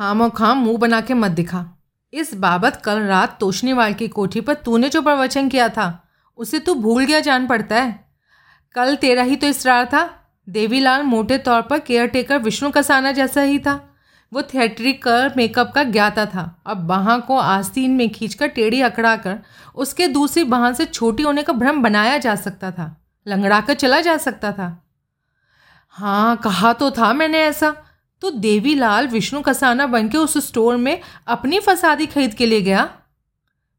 खामो खाम मुँह बना के मत दिखा। इस बाबत कल रात तोशनीवाल की कोठी पर तूने जो प्रवचन किया था, उसे तू भूल गया जान पड़ता है। कल तेरा ही तो इसरार था। देवीलाल मोटे तौर पर केयर टेकर विष्णु कसाना जैसा ही था। वो थिएट्रिकल मेकअप का ज्ञाता था। अब बाह को आस्तीन में खींचकर टेढ़ी अकड़ा कर उसके दूसरी बाह से छोटी होने का भ्रम बनाया जा सकता था लंगड़ा कर चला जा सकता था। हाँ कहा तो था मैंने ऐसा। तो देवीलाल विष्णु कसाना बन के उस स्टोर में अपनी फसादी खरीद के लिए गया।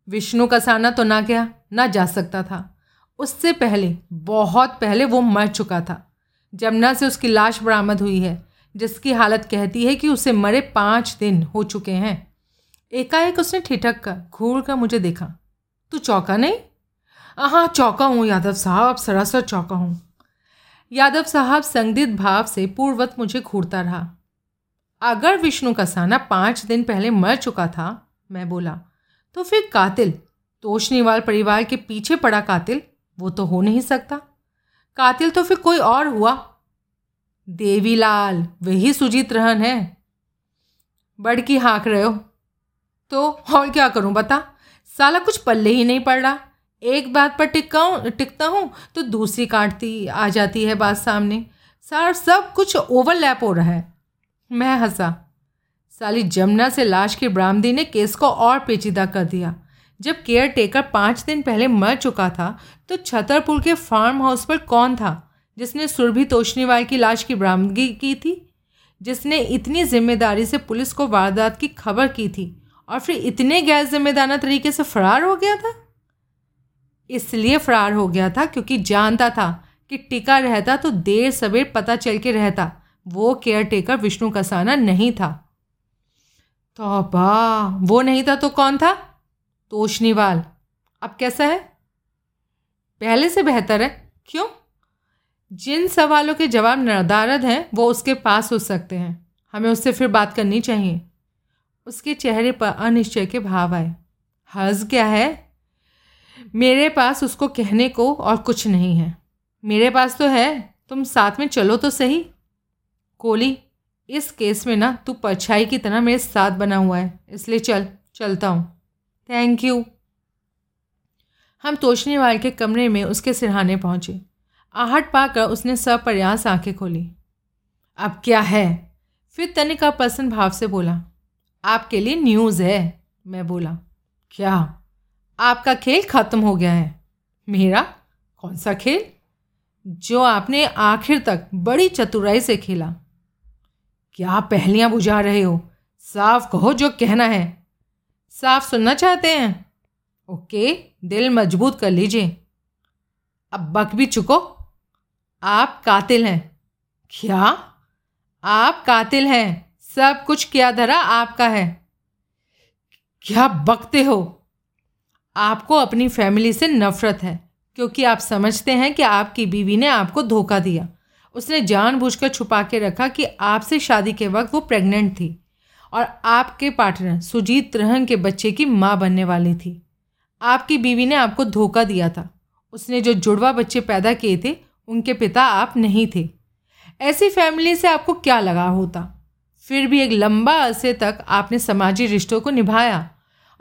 विष्णु कसाना तो ना गया, ना जा सकता था। उससे पहले, बहुत पहले वो मर चुका था। जमुना से उसकी लाश बरामद हुई है, जिसकी हालत कहती है कि उसे मरे पाँच दिन हो चुके हैं। एकाएक उसने ठिठक कर, घूर कर मुझे देखा। तू चौका नहीं? हाँ चौका हूँ, यादव साहब, सरासर चौका हूँ। यादव साहब संदिग्ध भाव से पूर्वत मुझे घूरता रहा। अगर विष्णु का साना पाँच दिन पहले मर चुका था, मैं बोला तो फिर कातिल तोशनीवाल परिवार के पीछे पड़ा कातिल, वो तो हो नहीं सकता। कातिल तो फिर कोई और हुआ। देवीलाल वही सुजीत रहन है। बड़की हाँक रहे हो। तो और क्या करूँ बता? साला कुछ पल्ले ही नहीं पड़ रहा। एक बात पर टिका टिकता हूँ तो दूसरी काटती आ जाती है बात सामने। सारा सब कुछ ओवरलैप हो रहा है। मैं हंसा। साली जमुना से लाश की बरामदी ने केस को और पेचीदा कर दिया। जब केयर टेकर पाँच दिन पहले मर चुका था तो छतरपुर के फार्म हाउस पर कौन था, जिसने सुरभि तोशनीवाल की लाश की बरामदगी की थी, जिसने इतनी ज़िम्मेदारी से पुलिस को वारदात की खबर की थी, और फिर इतने गैर जिम्मेदाना तरीके से फरार हो गया था? इसलिए फरार हो गया था क्योंकि जानता था कि टिका रहता तो देर सवेर पता चल के रहता। वो केयर टेकर विष्णु कसाना नहीं था। तो वो नहीं था तो कौन था? तोशनीवाल अब कैसा है? पहले से बेहतर है। क्यों? जिन सवालों के जवाब नदारद हैं, वो उसके पास हो सकते हैं। हमें उससे फिर बात करनी चाहिए। उसके चेहरे पर अनिश्चय के भाव आए। हर्ज क्या है? मेरे पास उसको कहने को और कुछ नहीं है। मेरे पास तो है। तुम साथ में चलो तो सही। कोली इस केस में ना तू परछाई की तरह मेरे साथ बना हुआ है, इसलिए चल, चलता हूँ। थैंक यू हम तोशनीवाल के कमरे में उसके सिरहाने पहुँचे। आहट पाकर उसने सप्रयास आँखें खोली। अब क्या है? फिर तनिका प्रसन्न भाव से बोला, आपके लिए न्यूज़ है, मैं बोला, क्या? आपका खेल ख़त्म हो गया है। मेरा? कौन सा खेल? जो आपने आखिर तक बड़ी चतुराई से खेला। क्या पहलियाँ बुझा रहे हो? साफ़ कहो जो कहना है। साफ़ सुनना चाहते हैं? ओके, दिल मज़बूत कर लीजिए। अब बक भी चुको। आप कातिल हैं। क्या? आप कातिल हैं। सब कुछ क्या धरा आपका है। क्या बकते हो? आपको अपनी फैमिली से नफरत है, क्योंकि आप समझते हैं कि आपकी बीवी ने आपको धोखा दिया। उसने जानबूझकर छुपा के रखा कि आपसे शादी के वक्त वो प्रेग्नेंट थी और आपके पार्टनर सुजीत रहन के बच्चे की माँ बनने वाली थी। आपकी बीवी ने आपको धोखा दिया था। उसने जो जुड़वा बच्चे पैदा किए थे, उनके पिता आप नहीं थे। ऐसी फैमिली से आपको क्या लगा होता? फिर भी एक लंबा अरसे तक आपने समाजी रिश्तों को निभाया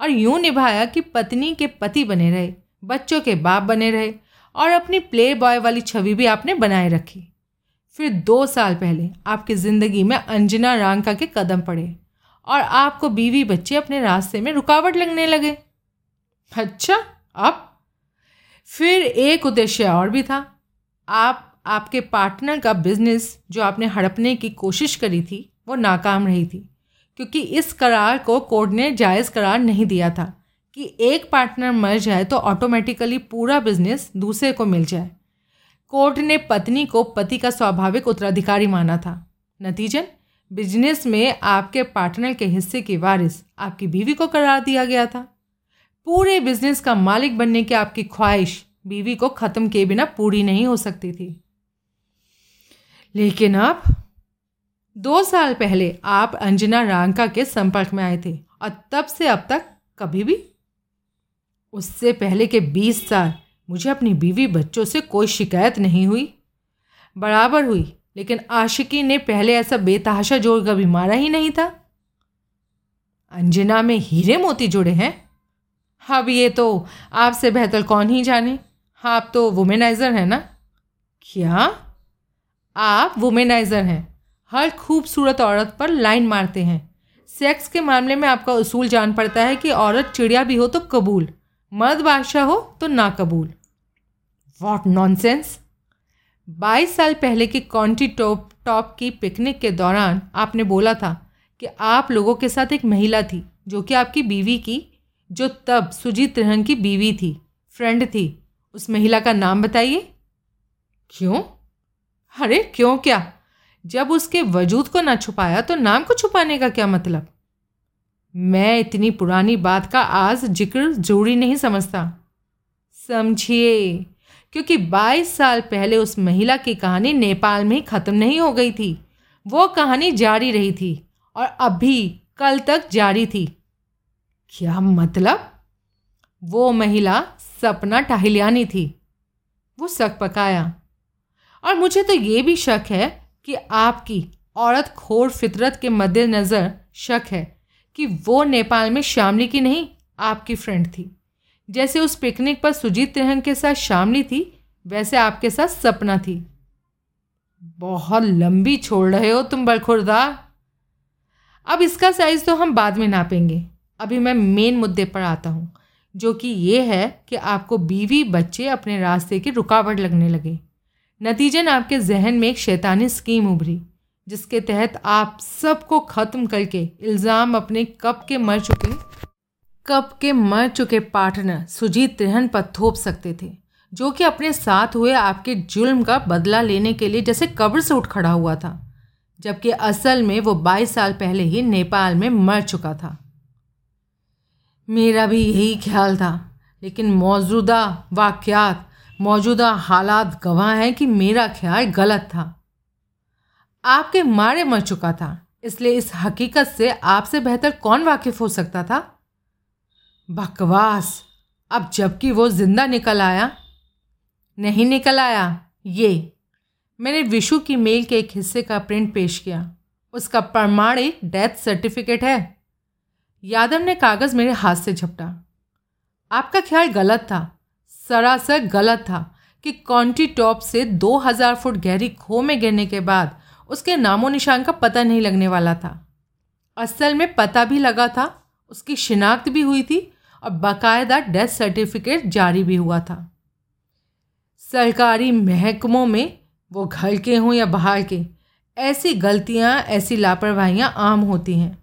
और यूँ निभाया कि पत्नी के पति बने रहे, बच्चों के बाप बने रहे और अपनी प्ले बॉय वाली छवि भी आपने बनाए रखी। फिर दो साल पहले आपकी ज़िंदगी में अंजना रांका के कदम पड़े और आपको बीवी बच्चे अपने रास्ते में रुकावट लगने लगे। अच्छा अब? फिर एक उद्देश्य और भी था। आप, आपके पार्टनर का बिज़नेस जो आपने हड़पने की कोशिश करी थी, वो नाकाम रही थी, क्योंकि इस करार को कोर्ट ने जायज़ करार नहीं दिया था कि एक पार्टनर मर जाए तो ऑटोमेटिकली पूरा बिज़नेस दूसरे को मिल जाए। कोर्ट ने पत्नी को पति का स्वाभाविक उत्तराधिकारी माना था। नतीजन, बिज़नेस में आपके पार्टनर के हिस्से की वारिस आपकी बीवी को करार दिया गया था। पूरे बिज़नेस का मालिक बनने की आपकी ख्वाहिश बीवी को ख़त्म किए बिना पूरी नहीं हो सकती थी। लेकिन आप दो साल पहले आप अंजना रांका के संपर्क में आए थे और तब से अब तक कभी भी, उससे पहले के बीस साल मुझे अपनी बीवी बच्चों से कोई शिकायत नहीं हुई। बराबर हुई, लेकिन आशिकी ने पहले ऐसा बेतहाशा ज़ोर कभी मारा ही नहीं था। अंजना में हीरे मोती जुड़े हैं। अब ये तो आपसे बेहतर कौन ही जाने। आप तो वुमेनाइज़र हैं ना? क्या? आप वुमेनाइज़र हैं। हर खूबसूरत औरत पर लाइन मारते हैं। सेक्स के मामले में आपका उसूल जान पड़ता है कि औरत चिड़िया भी हो तो कबूल। मर्द बादशाह हो तो ना कबूल वॉट नॉनसेंस बाईस साल पहले की कॉन्टी टॉप टॉप की पिकनिक के दौरान आपने बोला था कि आप लोगों के साथ एक महिला थी, जो कि आपकी बीवी की, जो तब सुजीत रहन की बीवी थी फ्रेंड थी। उस महिला का नाम बताइए। क्यों? अरे क्यों क्या? जब उसके वजूद को ना छुपाया तो नाम को छुपाने का क्या मतलब? मैं इतनी पुरानी बात का आज ज़िक्र ज़रूरी नहीं समझता। समझिए। क्योंकि 22 साल पहले उस महिला की कहानी नेपाल में ख़त्म नहीं हो गई थी। वो कहानी जारी रही थी और अभी कल तक जारी थी। क्या मतलब? वो महिला सपना टाहिलियानी थी। वो सक पकाया। और मुझे तो ये भी शक है कि आपकी औरत खोर फितरत के मद्देनज़र शक है कि वो नेपाल में शामली की नहीं, आपकी फ्रेंड थी। जैसे उस पिकनिक पर सुजीत तिहंग के साथ शामली थी, वैसे आपके साथ सपना थी। बहुत लंबी छोड़ रहे हो तुम बरखुरदार अब इसका साइज़ तो हम बाद में नापेंगे। अभी मैं मेन मुद्दे पर आता हूँ, जो कि ये है कि आपको बीवी बच्चे अपने रास्ते की रुकावट लगने लगे। नतीजन आपके जहन में एक शैतानी स्कीम उभरी, जिसके तहत आप सबको ख़त्म करके इल्ज़ाम अपने कब के मर चुके कब के मर चुके पार्टनर सुजीत त्रिहन पर थोप सकते थे, जो कि अपने साथ हुए आपके जुल्म का बदला लेने के लिए जैसे कब्र से उठ खड़ा हुआ था, जबकि असल में वो 22 साल पहले ही नेपाल में मर चुका था। मेरा भी यही ख्याल था, लेकिन मौजूदा वाक़ात मौजूदा हालात गवाह हैं कि मेरा ख्याल गलत था। आपके मारे मर चुका था, इसलिए इस हकीकत से आपसे बेहतर कौन वाकिफ हो सकता था? बकवास। अब जबकि वो ज़िंदा निकल आया, नहीं निकल आया, ये। मैंने विशु की मेल के एक हिस्से का प्रिंट पेश किया। उसका प्रमाणिक डेथ सर्टिफिकेट है। यादव ने कागज़ मेरे हाथ से झपटा। आपका ख्याल गलत था। सरासर गलत था कि कॉन्टी टॉप से 2000 फुट गहरी खो में गिरने के बाद उसके नामो निशान का पता नहीं लगने वाला था। असल में पता भी लगा था, उसकी शिनाख्त भी हुई थी और बाकायदा डेथ सर्टिफिकेट जारी भी हुआ था। सरकारी महकमों में वो घर के हों या बाहर के, ऐसी गलतियाँ, ऐसी लापरवाहियाँ आम होती हैं।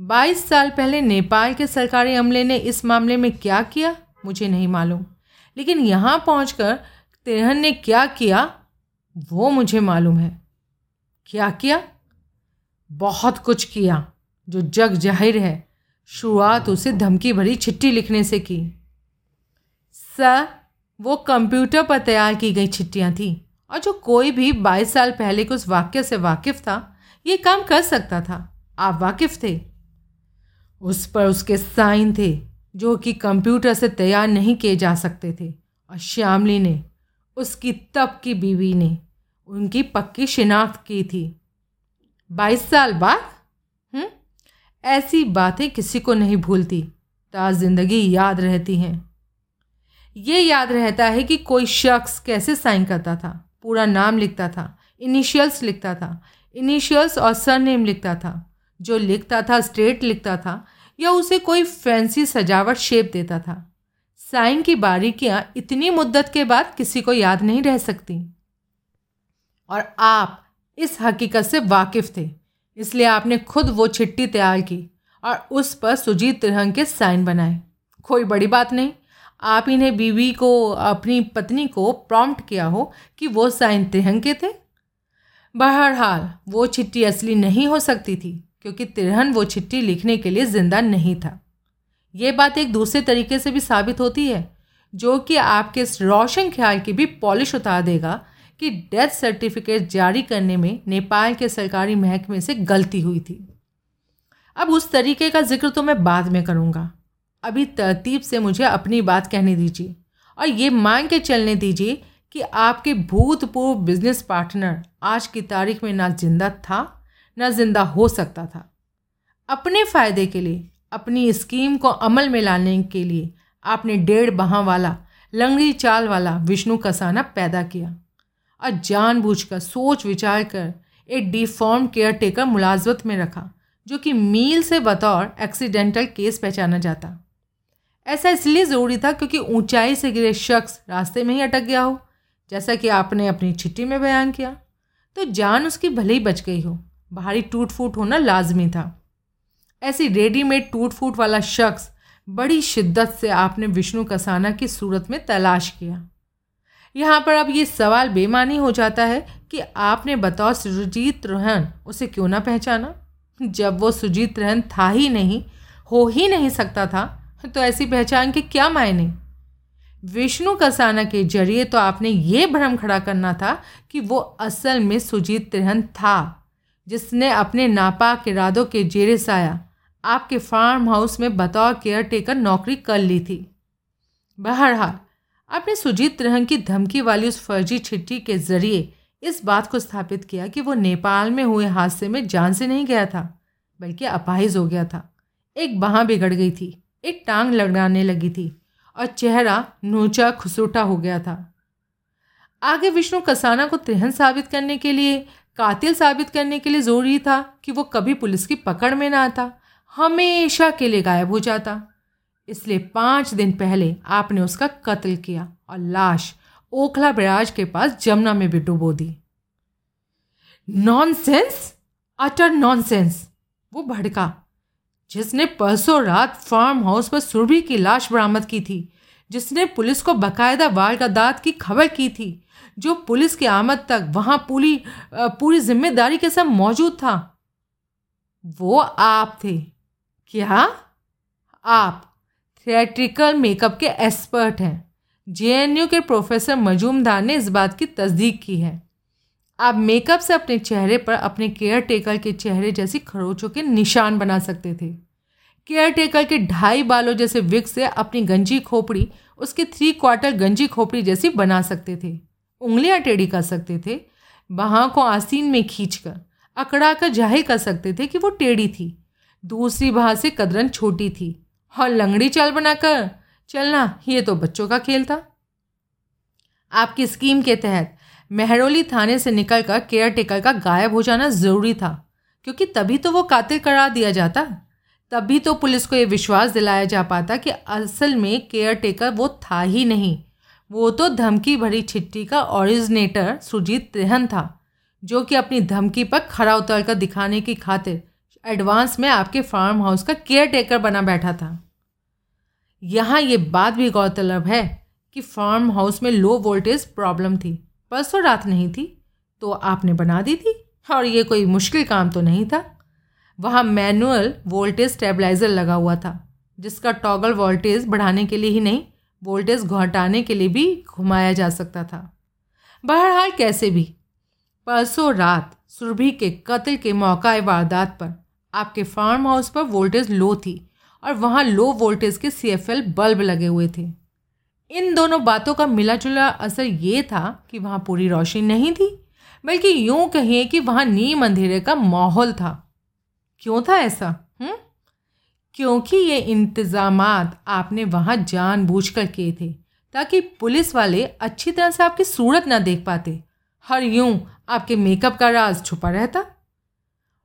बाईस साल पहले नेपाल के सरकारी अमले ने इस मामले में क्या किया? मुझे नहीं मालूम। लेकिन यहाँ पहुँच कर तिरहन ने क्या किया? वो मुझे मालूम है। क्या किया? बहुत कुछ किया जो जग ज़ाहिर है। शुरुआत उसे धमकी भरी चिट्ठी लिखने से की। सर, वो कंप्यूटर पर तैयार की गई चिट्ठियाँ थीं और जो कोई भी बाईस साल पहले के उस वाक्य से वाकिफ़ था, ये काम कर सकता था। आप वाकिफ़ थे। उस पर उसके साइन थे, जो कि कंप्यूटर से तैयार नहीं किए जा सकते थे। और श्यामली ने, उसकी तब की बीवी ने, उनकी पक्की शिनाख्त की थी। बाईस साल बाद? ऐसी बातें किसी को नहीं भूलती। ता ज़िंदगी याद रहती हैं। ये याद रहता है कि कोई शख्स कैसे साइन करता था, पूरा नाम लिखता था इनिशियल्स लिखता था इनिशियल्स और सरनेम लिखता था, जो लिखता था स्ट्रेट लिखता था, या उसे कोई फैंसी सजावट शेप देता था। साइन की बारीकियाँ इतनी मुद्दत के बाद किसी को याद नहीं रह सकती। और आप इस हकीकत से वाकिफ़ थे। इसलिए आपने खुद वो चिट्ठी तैयार की और उस पर सुजीत तिरहंग के साइन बनाए। कोई बड़ी बात नहीं, आप इन्हें बीवी को, अपनी पत्नी को प्रॉम्प्ट किया हो कि वो साइन तिरहंग के थे। बहरहाल, वो चिट्ठी असली नहीं हो सकती थी, क्योंकि तिरहन वो चिट्ठी लिखने के लिए ज़िंदा नहीं था। ये बात एक दूसरे तरीके से भी साबित होती है, जो कि आपके इस रोशन ख्याल की भी पॉलिश उतार देगा कि डेथ सर्टिफिकेट जारी करने में नेपाल के सरकारी महकमे से गलती हुई थी। अब उस तरीके का ज़िक्र तो मैं बाद में करूँगा। अभी तरतीब से मुझे अपनी बात कहने दीजिए और ये मान के चलने दीजिए कि आपके भूतपूर्व बिज़नेस पार्टनर आज की तारीख में ना ज़िंदा था, ना ज़िंदा हो सकता था। अपने फ़ायदे के लिए, अपनी स्कीम को अमल में लाने के लिए आपने डेढ़ बहा वाला, लंगड़ी चाल वाला विष्णु कसाना पैदा किया। और जानबूझकर, सोच विचार कर एक डिफॉर्म केयर टेकर मुलाजमत में रखा, जो कि मील से बतौर एक्सीडेंटल केस पहचाना जाता। ऐसा इसलिए ज़रूरी था क्योंकि ऊंचाई से गिरे शख्स रास्ते में ही अटक गया हो, जैसा कि आपने अपनी चिट्ठी में बयान किया। तो जान उसकी भले ही बच गई हो, भारी टूट फूट होना लाजमी था। ऐसी रेडीमेड टूट फूट वाला शख्स बड़ी शिद्दत से आपने विष्णु कसाना की सूरत में तलाश किया। यहाँ पर अब ये सवाल बेमानी हो जाता है कि आपने बतौर सुजीत रहन, उसे क्यों ना पहचाना? जब वो सुजीत रहन था ही नहीं, हो ही नहीं सकता था तो ऐसी पहचान के क्या मायने? विष्णु कसाना के ज़रिए तो आपने ये भ्रम खड़ा करना था कि वो असल में सुजीत तिरहन था, जिसने अपने नापाक इरादों के जेरे साया, आपके फार्म हाउस में बतौर केयर टेकर नौकरी कर ली थी। बहरहाल आपने सुजीत तिरहन की धमकी वाली उस फर्जी चिट्ठी के ज़रिए इस बात को स्थापित किया कि वो नेपाल में हुए हादसे में जान से नहीं गया था, बल्कि अपाहिज हो गया था। एक बाह बिगड़ गई थी, एक टांग लड़ाने लगी थी और चेहरा नोचा खुसोटा हो गया था। आगे विष्णु कसाना को तिरहन साबित करने के लिए, कातिल साबित करने के लिए ज़रूरी था कि वो कभी पुलिस की पकड़ में ना आता, हमेशा के लिए गायब हो जाता। इसलिए पाँच दिन पहले आपने उसका कत्ल किया और लाश ओखला बिराज के पास जमुना में भी डुबो दी। नॉनसेंस अटर नॉनसेंस वो भड़का। जिसने परसों रात फार्म हाउस पर सुरभि की लाश बरामद की थी, जिसने पुलिस को बाकायदा वारदात की खबर की थी, जो पुलिस की आमद तक वहाँ पूरी पूरी ज़िम्मेदारी के साथ मौजूद था। वो आप थे। क्या? आप। थिएट्रिकल मेकअप के एक्सपर्ट हैं। जेएनयू के प्रोफेसर मजूमदार ने इस बात की तस्दीक की है। आप मेकअप से अपने चेहरे पर अपने केयर टेकर के चेहरे जैसी खरोचों के निशान बना सकते थे। केयर टेकर के ढाई बालों जैसे विग से अपनी गंजी खोपड़ी, उसके थ्री क्वार्टर गंजी खोपड़ी जैसी बना सकते थे। उंगलियाँ टेढ़ी कर सकते थे। बहाँ को आसीन में खींचकर अकड़ा कर ज़ाहिर कर सकते थे कि वो टेढ़ी थी। दूसरी बाह से कदरन छोटी थी। और लंगड़ी चाल बनाकर। चलना ये तो बच्चों का खेल था। आपकी स्कीम के तहत मेहरोली थाने से निकलकर केयर टेकर का गायब हो जाना ज़रूरी था, क्योंकि तभी तो वो कातिल करार दिया जाता। तभी तो पुलिस को ये विश्वास दिलाया जा पाता कि असल में केयर टेकर वो था ही नहीं। वो तो धमकी भरी चिट्ठी का ओरिजिनेटर सुजीत त्रिहन था, जो कि अपनी धमकी पर खड़ा उतर कर दिखाने की खातिर एडवांस में आपके फार्म हाउस का केयर टेकर बना बैठा था। यहाँ ये बात भी गौरतलब है कि फार्म हाउस में लो वोल्टेज प्रॉब्लम थी। परसों रात नहीं थी तो आपने बना दी थी और ये कोई मुश्किल काम तो नहीं था। वहाँ मैनुअल वोल्टेज स्टेबलाइज़र लगा हुआ था, जिसका टॉगल वोल्टेज बढ़ाने के लिए ही नहीं वोल्टेज घटाने के लिए भी घुमाया जा सकता था। बहरहाल कैसे भी परसों रात सुरभि के कत्ल के मौका वारदात पर आपके फार्म हाउस पर वोल्टेज लो थी और वहाँ लो वोल्टेज के सीएफएल बल्ब लगे हुए थे। इन दोनों बातों का मिला जुला असर ये था कि वहाँ पूरी रोशनी नहीं थी, बल्कि यूँ कहिए कि वहाँ नीम अंधेरे का माहौल था। क्यों था ऐसा हुँ? क्योंकि ये इंतज़ाम आपने वहाँ जानबूझकर किए थे, ताकि पुलिस वाले अच्छी तरह से आपकी सूरत ना देख पाते हर यूँ आपके मेकअप का राज छुपा रहता।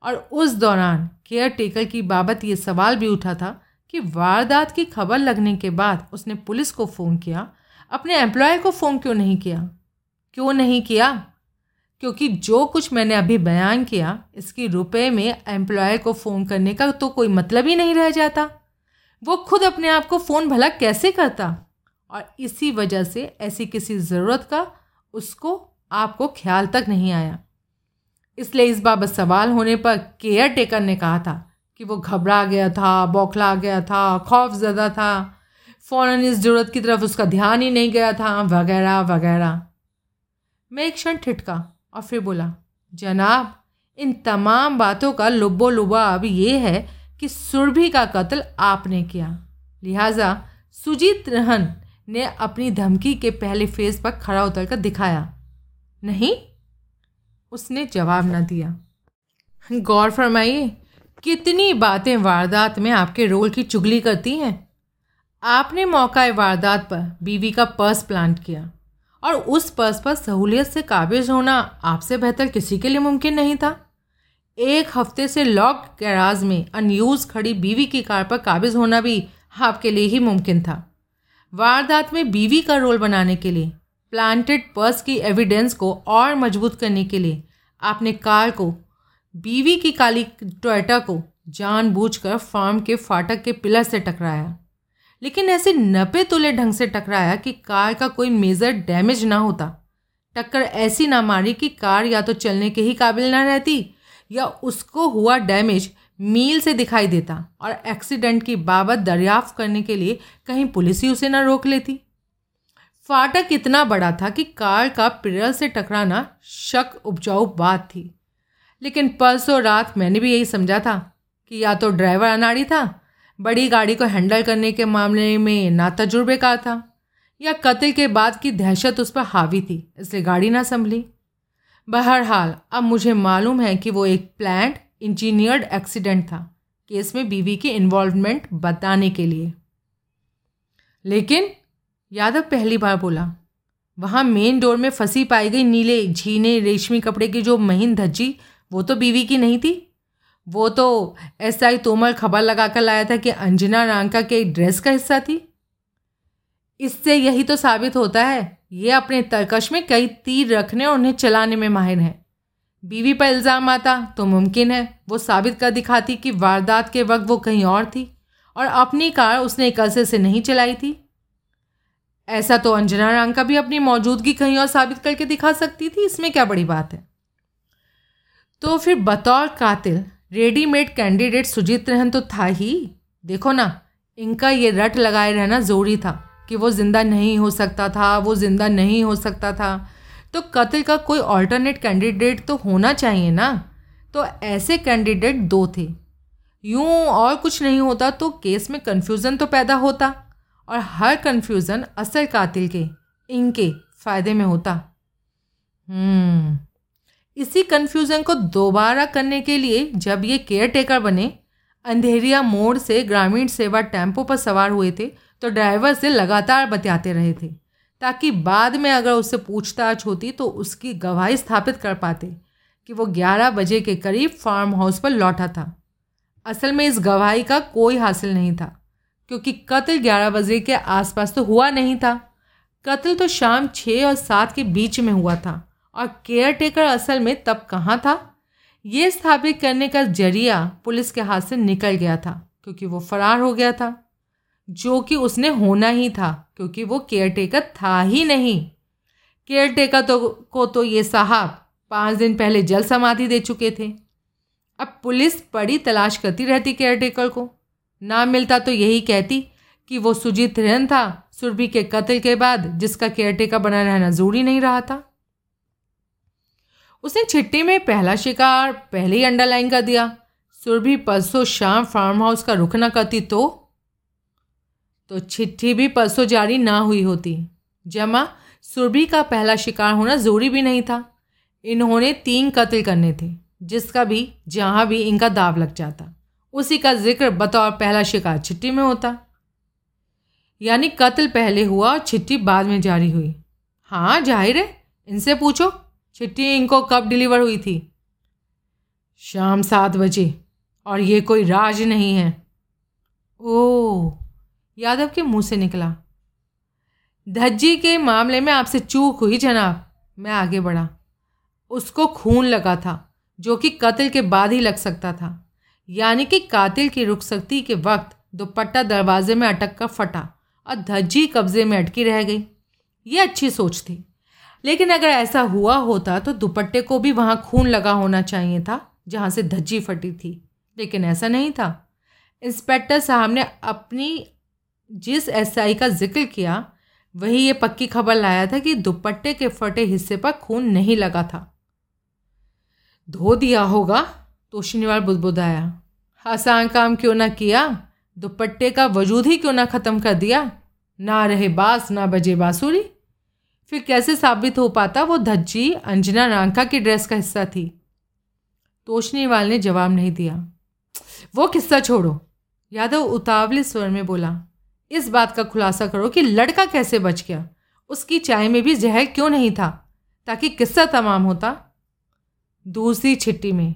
और उस दौरान केयर टेकर की बाबत ये सवाल भी उठा था कि वारदात की खबर लगने के बाद उसने पुलिस को फ़ोन किया। अपने एम्प्लॉय को फ़ोन क्यों नहीं किया? क्यों नहीं किया? क्योंकि जो कुछ मैंने अभी बयान किया, इसकी रुपए में एम्प्लॉय को फ़ोन करने का तो कोई मतलब ही नहीं रह जाता। वो खुद अपने आप को फ़ोन भला कैसे करता? और इसी वजह से ऐसी किसी ज़रूरत का उसको, आपको ख्याल तक नहीं आया। इसलिए इस बाबत सवाल होने पर केयर टेकर ने कहा था कि वो घबरा गया था, बौखला गया था, खौफ ज़्यादा था। फ़ौर इस ज़रूरत की तरफ़ उसका ध्यान ही नहीं गया था, वगैरह वगैरह। मैं एक क्षण ठिटका और फिर बोला, जनाब, इन तमाम बातों का लुब्बो लुबा अब ये है कि सुरभि का कत्ल आपने किया। लिहाजा, सुजीत रहन ने अपनी धमकी के पहले फ़ेज़ पर खड़ा उतर कर दिखाया। नहीं? उसने जवाब न दिया। गौर फरमाइए कितनी बातें वारदात में आपके रोल की चुगली करती हैं? आपने मौका वारदात पर बीवी का पर्स प्लांट किया और उस पर्स पर सहूलियत से काबिज होना आपसे बेहतर किसी के लिए मुमकिन नहीं था। एक हफ़्ते से लॉक गैराज में अनयूज खड़ी बीवी की कार पर काबिज होना भी आपके लिए ही मुमकिन था। वारदात में बीवी का रोल बनाने के लिए प्लांटेड पर्स की एविडेंस को और मज़बूत करने के लिए आपने कार को बीवी की काली टोयटा को जानबूझकर फार्म के फाटक के पिलर से टकराया। लेकिन ऐसे नपे तुले ढंग से टकराया कि कार का कोई मेजर डैमेज ना होता। टक्कर ऐसी ना मारी कि कार या तो चलने के ही काबिल ना रहती, या उसको हुआ डैमेज मील से दिखाई देता और एक्सीडेंट की बाबत दरियाफ्त करने के लिए कहीं पुलिस ही उसे ना रोक लेती। फाटक इतना बड़ा था कि कार का पिरल से टकराना शक उपजाऊ बात थी। लेकिन परसों रात मैंने भी यही समझा था कि या तो ड्राइवर अनाड़ी था, बड़ी गाड़ी को हैंडल करने के मामले में ना तजुर्बेकार था, या कत्ल के बाद की दहशत उस पर हावी थी, इसलिए गाड़ी ना संभली। बहरहाल, अब मुझे मालूम है कि वो एक प्लान्ड इंजीनियर्ड एक्सीडेंट था, केस में बीवी की इन्वॉल्वमेंट बताने के लिए। लेकिन यादव पहली बार बोला, वहाँ मेन डोर में फंसी पाई गई नीले, झीने, रेशमी कपड़े की जो महीन धज्जी वो तो बीवी की नहीं थी। वो तो एस आई तोमर खबर लगा कर लाया था कि अंजना रांका के ड्रेस का हिस्सा थी। इससे यही तो साबित होता है, ये अपने तरकश में कई तीर रखने और उन्हें चलाने में माहिर हैं। बीवी पर इल्ज़ाम आता तो मुमकिन है, वो साबित कर दिखाती कि वारदात के वक्त वो कहीं और थी और अपनी कार उसने एक अरसे से नहीं चलाई थी। ऐसा तो अंजना रांका भी अपनी मौजूदगी कहीं और साबित करके दिखा सकती थी, इसमें क्या बड़ी बात है? तो फिर बतौर कातिल रेडीमेड कैंडिडेट सुजीत रहन तो था ही। देखो ना, इनका ये रट लगाए रहना ज़रूरी था कि वो ज़िंदा नहीं हो सकता था, वो ज़िंदा नहीं हो सकता था। तो कत्ल का कोई ऑल्टरनेट कैंडिडेट तो होना चाहिए ना। तो ऐसे कैंडिडेट दो थे। यूँ और कुछ नहीं होता तो केस में कन्फ्यूज़न तो पैदा होता और हर कन्फ्यूज़न असल कातिल के, इनके फ़ायदे में होता। हम्म। इसी कन्फ्यूज़न को दोबारा करने के लिए जब ये केयर टेकर बने, अंधेरिया मोड़ से ग्रामीण सेवा टेंपो पर सवार हुए थे तो ड्राइवर से लगातार बतियाते रहे थे, ताकि बाद में अगर उससे पूछताछ होती तो उसकी गवाही स्थापित कर पाते कि वो 11 बजे के करीब फार्म हाउस पर लौटा था। असल में इस गवाही का कोई हासिल नहीं था, क्योंकि कत्ल 11 बजे के आसपास तो हुआ नहीं था। कत्ल तो शाम छः और सात के बीच में हुआ था। और केयर टेकर असल में तब कहाँ था? ये स्थापित करने का ज़रिया पुलिस के हाथ से निकल गया था, क्योंकि वो फरार हो गया था, जो कि उसने होना ही था, क्योंकि वो केयर टेकर था ही नहीं। केयर टेकर तो को तो ये साहब पाँच दिन पहले जल समाधि दे चुके थे। अब पुलिस बड़ी तलाश करती रहती केयर टेकर को। ना मिलता तो यही कहती कि वो सुजीत हिरन था, सुरभि के कत्ल के बाद जिसका केयर टेकर बना रहना ज़रूरी नहीं रहा था। उसने चिट्ठी में पहला शिकार पहले ही अंडरलाइन कर दिया। सुरभि परसों शाम फार्म हाउस का रुख ना करती तो? तो चिट्ठी भी परसों जारी ना हुई होती। जमा, सुरभि का पहला शिकार होना ज़रूरी भी नहीं था। इन्होंने तीन कत्ल करने थे, जिसका भी, जहाँ भी इनका दाव लग जाता। उसी का ज़िक्र बतौर पहला शिकार चिट्ठी में होता। यानी कत्ल पहले हुआ और चिट्ठी बाद में जारी हुई। हाँ ज़ाहिर है, इनसे पूछो। चिट्ठी इनको कब डिलीवर हुई थी? शाम सात बजे, और ये कोई राज नहीं है। ओ यादव के मुँह से निकला। धज्जी के मामले में आपसे चूक हुई जनाब। मैं आगे बढ़ा। उसको खून लगा था, जो कि कत्ल के बाद ही लग सकता था। यानी कि कातिल की रुखसती के वक्त दुपट्टा दरवाजे में अटक कर फटा, और धज्जी कब्जे में अटकी रह गई। ये अच्छी सोच थी। लेकिन अगर ऐसा हुआ होता तो दुपट्टे को भी वहाँ खून लगा होना चाहिए था, जहाँ से धज्जी फटी थी। लेकिन ऐसा नहीं था। इंस्पेक्टर साहब ने अपनी जिस एसआई का ज़िक्र किया, वही ये पक्की खबर लाया था कि दुपट्टे के फटे हिस्से पर खून नहीं लगा था। धो दिया होगा तोशिनीवाल बुदबुदाया। आसान काम क्यों ना किया? दुपट्टे का वजूद ही क्यों ना ख़त्म कर दिया? ना रहे बास, ना बजे बांसुरी। फिर कैसे साबित हो पाता वो धज्जी अंजना रांका की ड्रेस का हिस्सा थी। तोशनीवाल ने जवाब नहीं दिया। वो किस्सा छोड़ो। यादव उतावले स्वर में बोला, इस बात का खुलासा करो कि लड़का कैसे बच गया। उसकी चाय में भी जहर क्यों नहीं था? ताकि किस्सा तमाम होता। दूसरी छिट्टी में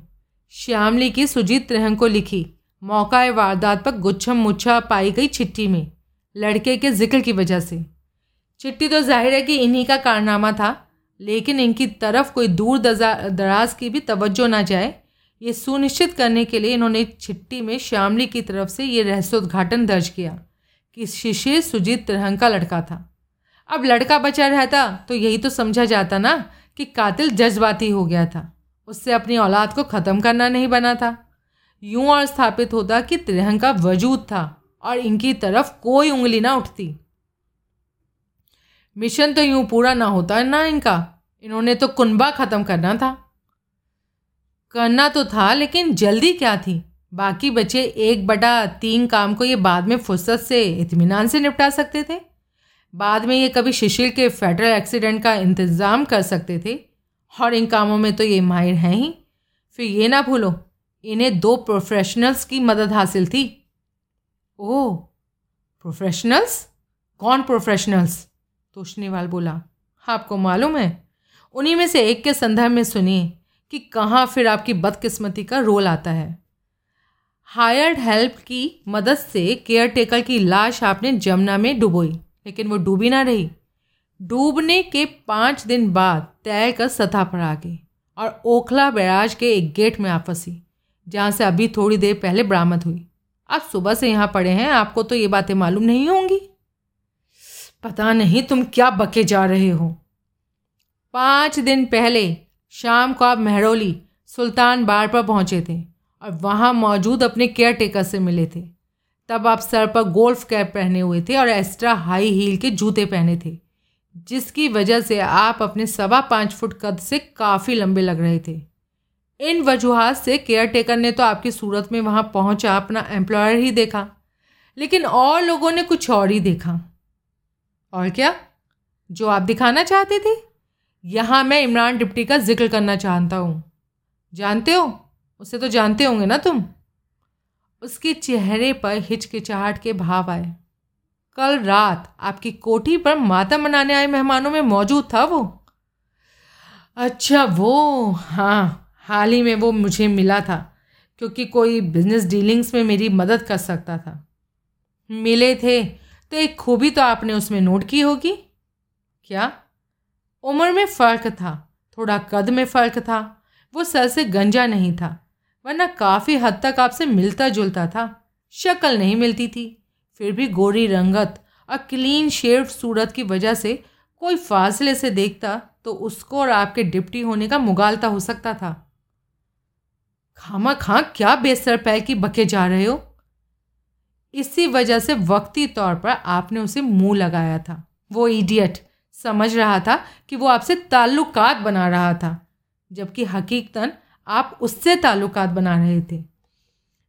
श्यामली की सुजीत त्रिहंग को लिखी मौका वारदात पर गुच्छम मुच्छा पाई गई चिट्ठी में, लड़के के ज़िक्र की वजह से। चिट्ठी तो ज़ाहिर है कि इन्हीं का कारनामा था, लेकिन इनकी तरफ़ कोई दूर दराज की भी तवज्जो ना जाए। ये सुनिश्चित करने के लिए इन्होंने चिट्ठी में श्यामली की तरफ़ से ये रहस्योद्घाटन दर्ज किया कि शिशिर सुजीत तिरहंग का लड़का था। अब लड़का बचा रहता तो यही तो समझा जाता ना कि कातिल जज्बाती हो गया था। उससे अपनी औलाद को ख़त्म करना नहीं बना था। यूँ और स्थापित होता कि त्रिहंग का वजूद था और इनकी तरफ़ कोई उंगली ना उठती। मिशन तो यूँ पूरा ना होता है ना इनका। इन्होंने तो कुनबा ख़त्म करना था। करना तो था, लेकिन जल्दी क्या थी? बाकी बचे एक बटा तीन काम को ये बाद में फुर्सत से इत्मीनान से निपटा सकते थे। बाद में ये कभी शिशिर के फेडरल एक्सीडेंट का इंतज़ाम कर सकते थे। और इन कामों में तो ये माहिर हैं ही। फिर ये ना भूलो, इन्हें दो प्रोफेशनल्स की मदद हासिल थी। ओह प्रोफेशनल्स कौन प्रोफेशनल्स तोशनीवाल बोला, आपको मालूम है? उन्हीं में से एक के संदर्भ में सुनिए कि कहाँ फिर आपकी बदकिस्मती का रोल आता है। हायर्ड हेल्प की मदद से केयर टेकर की लाश आपने जमुना में डुबोई, लेकिन वो डूबी ना रही। डूबने के पाँच दिन बाद तैर कर सतह पर आ गई और ओखला बैराज के एक गेट में आप फंसी, जहाँ से अभी थोड़ी देर पहले बरामद हुई। आप सुबह से यहाँ पड़े हैं, आपको तो ये बातें मालूम नहीं होंगी। पता नहीं तुम क्या बके जा रहे हो। पाँच दिन पहले शाम को आप महरौली सुल्तान बार पर पहुँचे थे और वहाँ मौजूद अपने केयर टेकर से मिले थे। तब आप सर पर गोल्फ कैप पहने हुए थे और एक्स्ट्रा हाई हील के जूते पहने थे, जिसकी वजह से आप अपने सवा पाँच फुट कद से काफ़ी लंबे लग रहे थे। इन वजूहत से केयर टेकर ने तो आपकी सूरत में वहाँ पहुँचा, अपना एम्प्लॉयर ही देखा, लेकिन और लोगों ने कुछ और ही देखा। और क्या? जो आप दिखाना चाहते थे? यहाँ मैं इमरान डिप्टी का ज़िक्र करना चाहता हूँ। जानते हो? उसे तो जानते होंगे ना तुम? उसके चेहरे पर हिचकिचाहट के भाव आए। कल रात आपकी कोठी पर माता मनाने आए मेहमानों में मौजूद था वो? अच्छा वो हाँ हाल ही में वो मुझे मिला था, क्योंकि कोई बिज़नेस डीलिंग्स में मेरी मदद कर सकता था। मिले थे तो एक खूबी तो आपने उसमें नोट की होगी। क्या? उम्र में फ़र्क था, थोड़ा कद में फ़र्क था, वो सर से गंजा नहीं था, वरना काफ़ी हद तक आपसे मिलता जुलता था, शक्ल नहीं मिलती थी, फिर भी गोरी रंगत और क्लीन शेव सूरत की वजह से कोई फासले से देखता तो उसको और आपके डिप्टी होने का मुगालता हो सकता था। खामा खां, क्या बेसर पैर की बके जा रहे हो? इसी वजह से वक्ती तौर पर आपने उसे मुँह लगाया था। वो इडियट समझ रहा था कि वो आपसे ताल्लुकात बना रहा था, जबकि हकीकतन आप उससे ताल्लुकात बना रहे थे।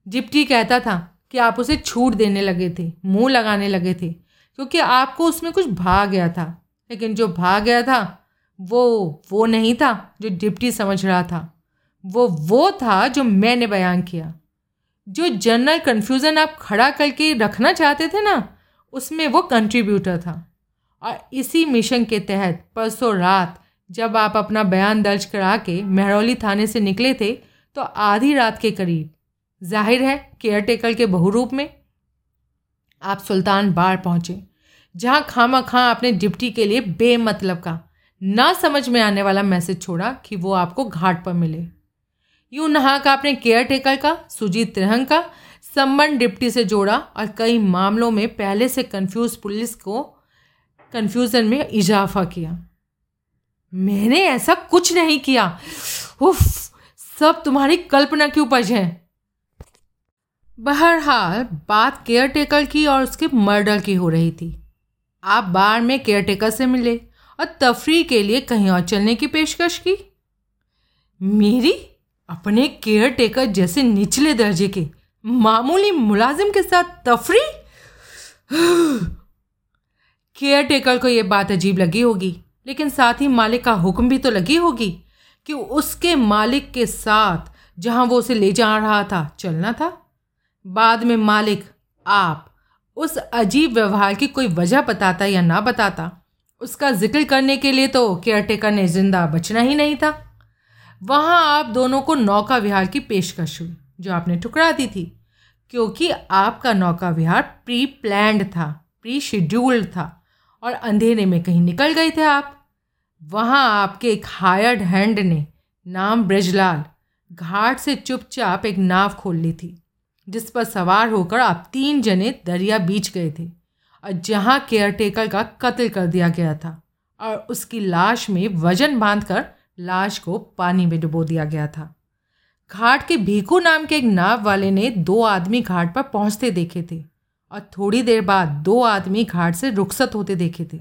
जिप्टी कहता था कि आप उसे छूट देने लगे थे, मुँह लगाने लगे थे, क्योंकि आपको उसमें कुछ भाग गया था। लेकिन जो भाग गया था, वो वो नहीं था जो डिप्टी समझ रहा था। वो वो था जो मैंने बयान किया। जो जनरल कन्फ्यूज़न आप खड़ा करके रखना चाहते थे ना, उसमें वो कंट्रीब्यूटर था। और इसी मिशन के तहत परसों रात जब आप अपना बयान दर्ज करा के महरौली थाने से निकले थे तो आधी रात के करीब, ज़ाहिर है केयर टेकर के बहुरूप में, आप सुल्तान बार पहुँचे, जहाँ खामा खां आपने डिप्टी के लिए बेमतलब का ना समझ में आने वाला मैसेज छोड़ा कि वो आपको घाट पर मिले। यूँ नहा का आपने केयर टेकर का, सुजीत त्रिहंग का, संबंध डिप्टी से जोड़ा और कई मामलों में पहले से कंफ्यूज पुलिस को कन्फ्यूज़न में इजाफा किया। मैंने ऐसा कुछ नहीं किया। उफ, सब तुम्हारी कल्पना की उपज है? बहरहाल, बात केयर टेकर की और उसके मर्डर की हो रही थी। आप बार में केयर टेकर से मिले और तफरी के लिए कहीं और चलने की पेशकश की। मेरी अपने केयर टेकर जैसे निचले दर्जे के मामूली मुलाजिम के साथ तफरी? केयर टेकर को ये बात अजीब लगी होगी, लेकिन साथ ही मालिक का हुक्म भी तो लगी होगी कि उसके मालिक के साथ जहाँ वो उसे ले जा रहा था, चलना था। बाद में मालिक आप उस अजीब व्यवहार की कोई वजह बताता या ना बताता, उसका ज़िक्र करने के लिए तो केयरटेकर ने ज़िंदा बचना ही नहीं था। वहाँ आप दोनों को नौका विहार की पेशकश हुई, जो आपने ठुकरा दी थी, क्योंकि आपका नौका विहार प्री प्लैंड था प्री शेड्यूल्ड था, और अंधेरे में कहीं निकल गए थे आप। वहाँ आपके एक हायर्ड हैंड ने, नाम ब्रजलाल, घाट से चुपचाप एक नाव खोल ली थी, जिस पर सवार होकर आप तीन जने दरिया बीच गए थे, और जहाँ केयरटेकर का कत्ल कर दिया गया था, और उसकी लाश में वज़न बांधकर लाश को पानी में डुबो दिया गया था। घाट के भीखू नाम के एक नाव वाले ने दो आदमी घाट पर पहुँचते देखे थे और थोड़ी देर बाद दो आदमी घाट से रुखसत होते देखे थे।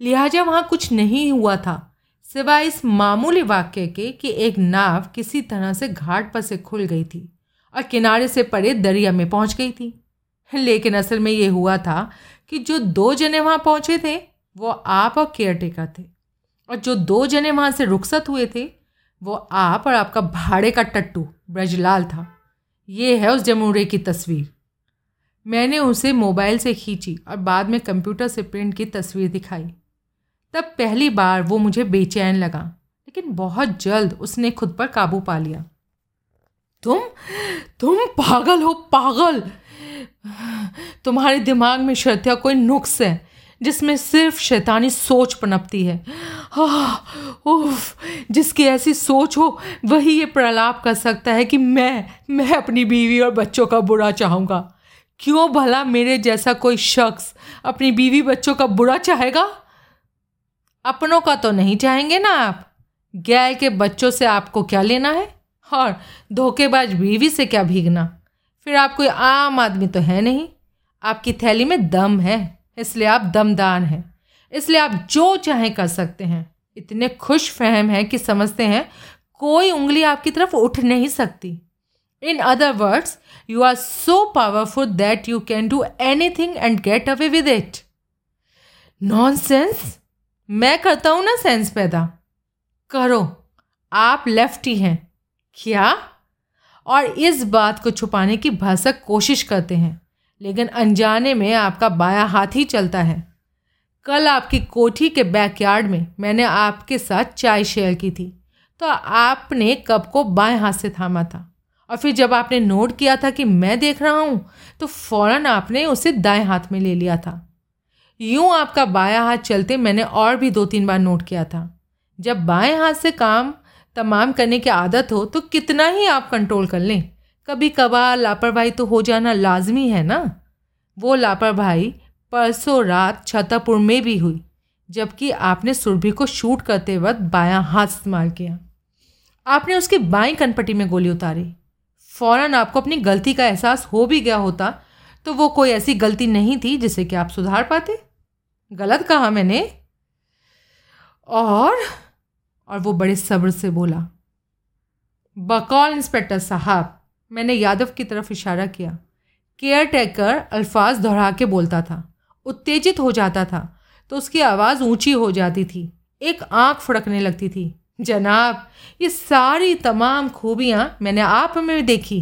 लिहाजा वहाँ कुछ नहीं हुआ था सिवाय इस मामूली वाक्य के कि एक नाव किसी तरह से घाट पर से खुल गई थी और किनारे से परे दरिया में पहुँच गई थी। लेकिन असल में ये हुआ था कि जो दो जने वहाँ पहुँचे थे, वो आप और केयरटेकर थे। और जो दो जने वहाँ से रुखसत हुए थे, वो आप और आपका भाड़े का टट्टू, ब्रजलाल था। ये है उस जमूरे की तस्वीर। मैंने उसे मोबाइल से खींची और बाद में कंप्यूटर से प्रिंट की तस्वीर दिखाई। तब पहली बार वो मुझे बेचैन लगा, लेकिन बहुत जल्द उसने खुद पर काबू पा लिया। तुम तुम पागल हो, पागल! तुम्हारे दिमाग में श्रद्धा कोई नुक्स है। जिसमें सिर्फ़ शैतानी सोच पनपती है। उफ, जिसकी ऐसी सोच हो, वही ये प्रलाप कर सकता है कि मैं मैं अपनी बीवी और बच्चों का बुरा चाहूँगा। क्यों भला मेरे जैसा कोई शख्स अपनी बीवी बच्चों का बुरा चाहेगा? अपनों का तो नहीं चाहेंगे ना आप। गैर के बच्चों से आपको क्या लेना है? और धोखेबाज बीवी से क्या भीगना? फिर आप कोई आम आदमी तो है नहीं। आपकी थैली में दम है। इसलिए आप दमदान हैं। इसलिए आप जो चाहें कर सकते हैं। इतने खुश फहम हैं कि समझते हैं, कोई उंगली आपकी तरफ़ उठ नहीं सकती। In other words you are so powerful that you can do anything and get away with it nonsense मैं करता हूँ ना सेंस पैदा। करो। आप लेफ़्ट ही हैं। क्या? और इस बात को छुपाने की भरसक कोशिश करते हैं। लेकिन अनजाने में आपका बाया हाथ ही चलता है। कल आपकी कोठी के बैकयार्ड में मैंने आपके साथ चाय शेयर की थी। तो आपने कप को बाएँ हाथ से थामा था? और फिर जब आपने नोट किया था कि मैं देख रहा हूँ तो फ़ौरन आपने उसे दाएँ हाथ में ले लिया था। यूँ आपका बाया हाथ चलते मैंने और भी दो तीन बार नोट किया था। जब बाएँ हाथ से काम तमाम करने की आदत हो तो कितना ही आप कंट्रोल कर लें। कभी कभार लापरवाही तो हो जाना लाजमी है ना? वो लापरवाही परसों रात छतरपुर में भी हुई, जबकि आपने सुरभि को शूट करते वक्त बायां हाथ इस्तेमाल किया। आपने उसकी बाई कनपट्टी में गोली उतारी। फ़ौरन आपको अपनी गलती का एहसास हो भी गया होता तो वो कोई ऐसी गलती नहीं थी जिसे कि आप सुधार पाते? गलत कहा मैंने। और और वो बड़े सब्र से बोला, बकौल इंस्पेक्टर साहब मैंने यादव की तरफ़ इशारा किया। केयर टेकर अल्फाज दोहरा के बोलता था। उत्तेजित हो जाता था तो उसकी आवाज़ ऊँची हो जाती थी। एक आँख फड़कने लगती थी। जनाब, ये सारी तमाम खूबियाँ मैंने आप में देखी।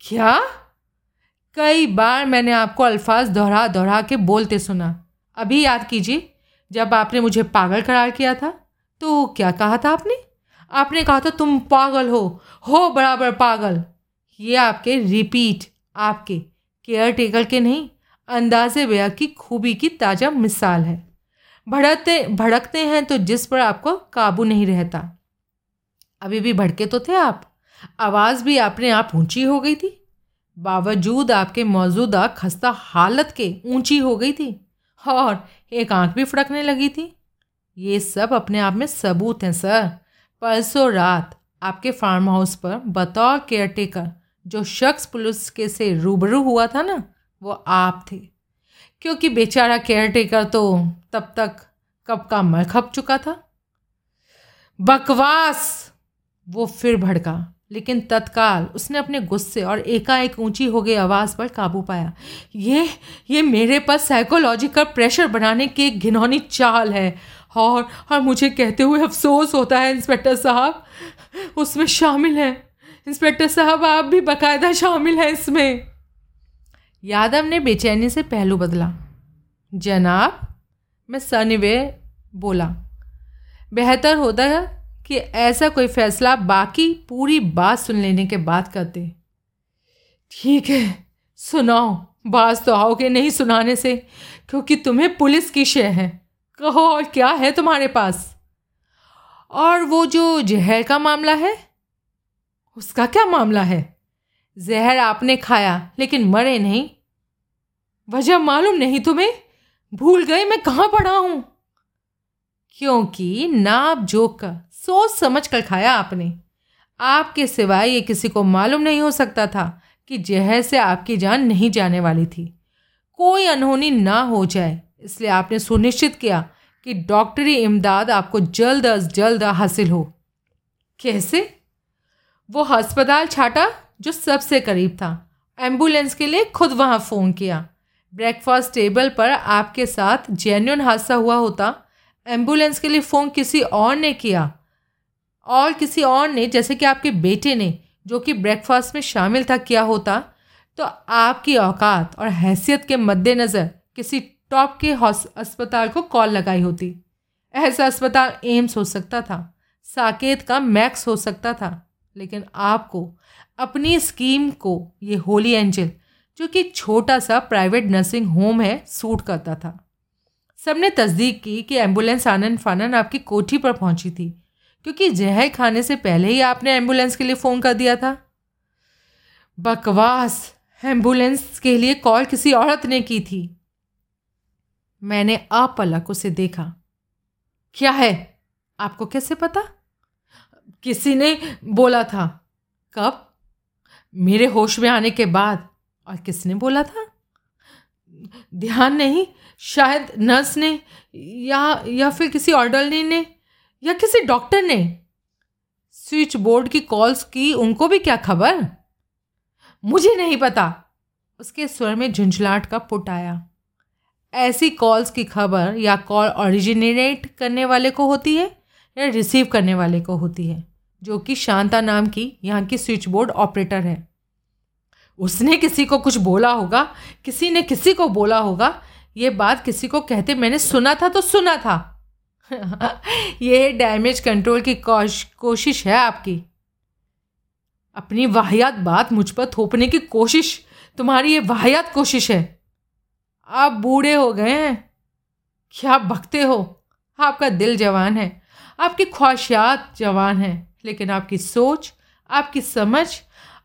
क्या? कई बार मैंने आपको अल्फाज दोहरा दोहरा के बोलते सुना। अभी याद कीजिए, जब आपने मुझे पागल करार किया था तो क्या कहा था आपने? आपने कहा था तुम पागल हो। हो, बराबर पागल। ये आपके रिपीट आपके केयर टेकर के नहीं, अंदाजे बया की खूबी की ताज़ा मिसाल है। भड़कते भड़कते हैं तो जिस पर आपको काबू नहीं रहता। अभी भी भड़के तो थे आप। आवाज़ भी अपने आप ऊँची हो गई थी। बावजूद आपके मौजूदा खस्ता हालत के ऊँची हो गई थी और एक आँख भी फड़कने लगी थी। ये सब अपने आप में सबूत हैं, सर। परसों रात आपके फार्म हाउस पर बतौर केयरटेकर जो शख्स पुलिस के से रूबरू हुआ था ना, वो आप थे। क्योंकि बेचारा केयरटेकर तो तब तक कब का मर खप चुका था। बकवास! वो फिर भड़का, लेकिन तत्काल उसने अपने गुस्से और एकाएक ऊँची हो गई आवाज़ पर काबू पाया। ये ये मेरे पास साइकोलॉजिकल प्रेशर बनाने की एक घिनौनी चाल है। और और मुझे कहते हुए अफसोस होता है, इंस्पेक्टर साहब। उसमें शामिल है। इंस्पेक्टर साहब, आप भी बकायदा शामिल हैं इसमें। यादव ने बेचैनी से पहलू बदला। जनाब, मैं सनिवे बोला, बेहतर होता है कि ऐसा कोई फैसला बाकी पूरी बात सुन लेने के बाद करते। ठीक है, सुनाओ। बाज तो आओगे नहीं सुनाने से, क्योंकि तुम्हें पुलिस की शय है। कहो, और क्या है तुम्हारे पास? और वो जो जहर का मामला है, उसका क्या मामला है? जहर आपने खाया, लेकिन मरे नहीं। वजह मालूम नहीं तुम्हें? भूल गए, मैं कहाँ पड़ा हूँ? क्योंकि नाप जोक कर सोच समझ कर खाया आपने। आपके सिवाय ये किसी को मालूम नहीं हो सकता था कि जहर से आपकी जान नहीं जाने वाली थी। कोई अनहोनी ना हो जाए। इसलिए आपने सुनिश्चित किया कि डॉक्टरी इमदाद आपको जल्द अज जल्द हासिल हो। कैसे? वो अस्पताल छाटा जो सबसे करीब था। एंबुलेंस के लिए खुद वहाँ फ़ोन किया। ब्रेकफास्ट टेबल पर आपके साथ जेन्यून हादसा हुआ होता। एंबुलेंस के लिए फ़ोन किसी और ने किया। और किसी और ने, जैसे कि आपके बेटे ने, जो कि ब्रेकफास्ट में शामिल था, किया होता। तो आपकी औकात और हैसियत के मद्देनज़र किसी टॉप के अस्पताल को कॉल लगाई होती। ऐसा अस्पताल एम्स हो सकता था, साकेत का मैक्स हो सकता था, लेकिन आपको अपनी स्कीम को, ये होली एंजल, जो कि छोटा सा प्राइवेट नर्सिंग होम है, सूट करता था। सबने तस्दीक की कि एंबुलेंस आनन फानन आपकी कोठी पर पहुँची थी, क्योंकि जहर खाने से पहले ही आपने एंबुलेंस के लिए फ़ोन कर दिया था। बकवास! एंबुलेंस के लिए कॉल किसी औरत ने की थी। मैंने अपलक उसे देखा। क्या है? आपको कैसे पता? किसी ने बोला था। कब? मेरे होश में आने के बाद। और किसने बोला था? ध्यान नहीं, शायद नर्स ने या या फिर किसी ऑर्डरली ने या किसी डॉक्टर ने। स्विच बोर्ड की कॉल्स की उनको भी क्या खबर? मुझे नहीं पता। उसके स्वर में झुंझलाहट का पुट आया। ऐसी कॉल्स की खबर या कॉल ओरिजिनेट करने वाले को होती है या रिसीव करने वाले को होती है जो कि शांता नाम की यहाँ की स्विच बोर्ड ऑपरेटर है। उसने किसी को कुछ बोला होगा किसी ने किसी को बोला होगा ये बात किसी को कहते मैंने सुना था तो सुना था। ये डैमेज कंट्रोल की कोश, कोशिश है आपकी। अपनी वाहियात बात मुझ पर थोपने की कोशिश तुम्हारी ये वाहियात कोशिश है। आप बूढ़े हो गए हैं। क्या बकते हो? आपका दिल जवान है। आपकी ख्वाहिशात जवान हैं। लेकिन आपकी सोच, आपकी समझ,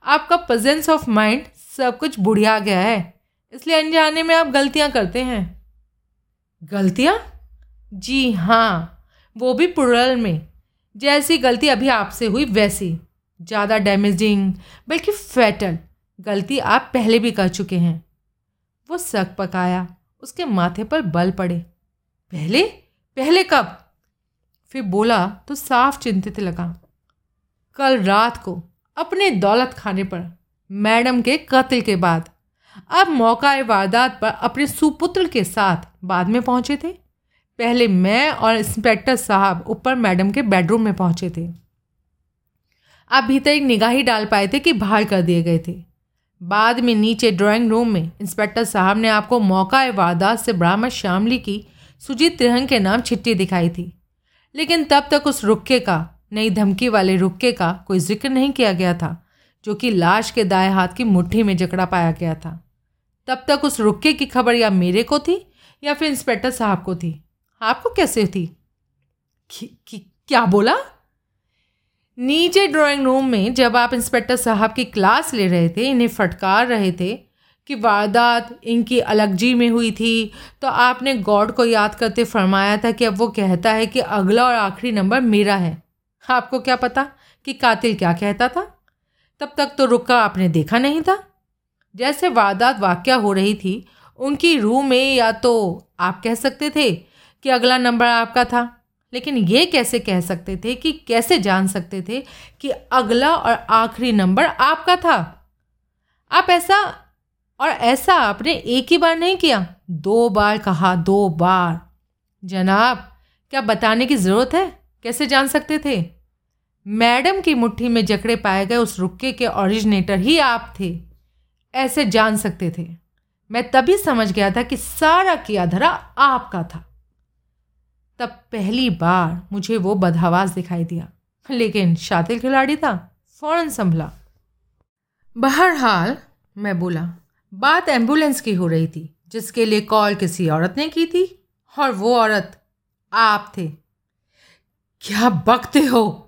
आपका प्रेजेंस ऑफ़ माइंड सब कुछ बुढ़िया गया है। इसलिए अनजाने में आप गलतियाँ करते हैं। गलतियाँ? जी हाँ वो भी पुरल में। जैसी गलती अभी आपसे हुई, वैसी। ज़्यादा डैमेजिंग बल्कि फैटल गलती आप पहले भी कर चुके हैं। वो सक पकाया, उसके माथे पर बल पड़े। पहले? पहले कब? फिर बोला तो साफ़ चिंतित लगा। कल रात को अपने दौलत खाने पर, मैडम के कत्ल के बाद। अब मौका वारदात पर अपने सुपुत्र के साथ बाद में पहुँचे थे। पहले मैं और इंस्पेक्टर साहब ऊपर मैडम के बेडरूम में पहुँचे थे। आप भीतर एक निगाह ही डाल पाए थे कि बाहर कर दिए गए थे। बाद में नीचे ड्राइंग रूम में इंस्पेक्टर साहब ने आपको मौका वारदात से बरामद शामली की सुजीत तिरंग के नाम छिट्टी दिखाई थी। लेकिन तब तक उस रुक्के का, नई धमकी वाले रुक्के का कोई ज़िक्र नहीं किया गया था, जो कि लाश के दाएँ हाथ की मुट्ठी में जकड़ा पाया गया था। तब तक उस रुक्के की खबर या मेरे को थी या फिर इंस्पेक्टर साहब को थी? आपको कैसे थी? क्या बोला? नीचे ड्राइंग रूम में जब आप इंस्पेक्टर साहब की क्लास ले रहे थे, इन्हें फटकार रहे थे कि वारदात इनकी अलगजी में हुई थी तो आपने गॉड को याद करते फरमाया था कि अब वो कहता है कि अगला और आखिरी नंबर मेरा है। आपको क्या पता कि कातिल क्या कहता था? तब तक तो रुका, आपने देखा नहीं था। जैसे वारदात वाक्य हो रही थी, उनकी रूह में या तो आप कह सकते थे कि अगला नंबर आपका था। लेकिन ये कैसे कह सकते थे कि कैसे जान सकते थे कि अगला और आखिरी नंबर आपका था? आप ऐसा और ऐसा आपने एक ही बार नहीं किया। दो बार कहा, दो बार। जनाब, क्या बताने की ज़रूरत है? कैसे जान सकते थे? मैडम की मुट्ठी में जकड़े पाए गए उस रुक्के के ओरिजिनेटर ही आप थे। ऐसे जान सकते थे। मैं तभी समझ गया था कि सारा किया धरा आपका था। तब पहली बार मुझे वो बदहवास दिखाई दिया। लेकिन शातिर खिलाड़ी था, फ़ौरन संभला। बहरहाल, मैं बोला, बात एंबुलेंस की हो रही थी, जिसके लिए कॉल किसी औरत ने की थी, और वो औरत आप थे। क्या बकते हो?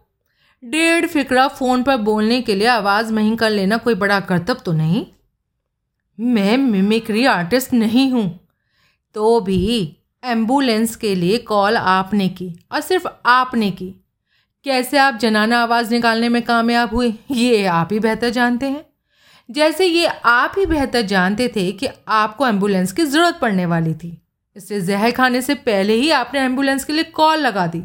डेढ़ फिक्रा फ़ोन पर बोलने के लिए आवाज़ महीं कर लेना कोई बड़ा कर्तव्य तो नहीं। मैं मिमिक्री आर्टिस्ट नहीं हूँ तो भी एंबुलेंस के लिए कॉल आपने की और सिर्फ़ आपने की। कैसे आप जनाना आवाज़ निकालने में कामयाब हुए, ये आप ही बेहतर जानते हैं। जैसे ये आप ही बेहतर जानते थे कि आपको एंबुलेंस की ज़रूरत पड़ने वाली थी। इससे जहर खाने से पहले ही आपने एंबुलेंस के लिए कॉल लगा दी।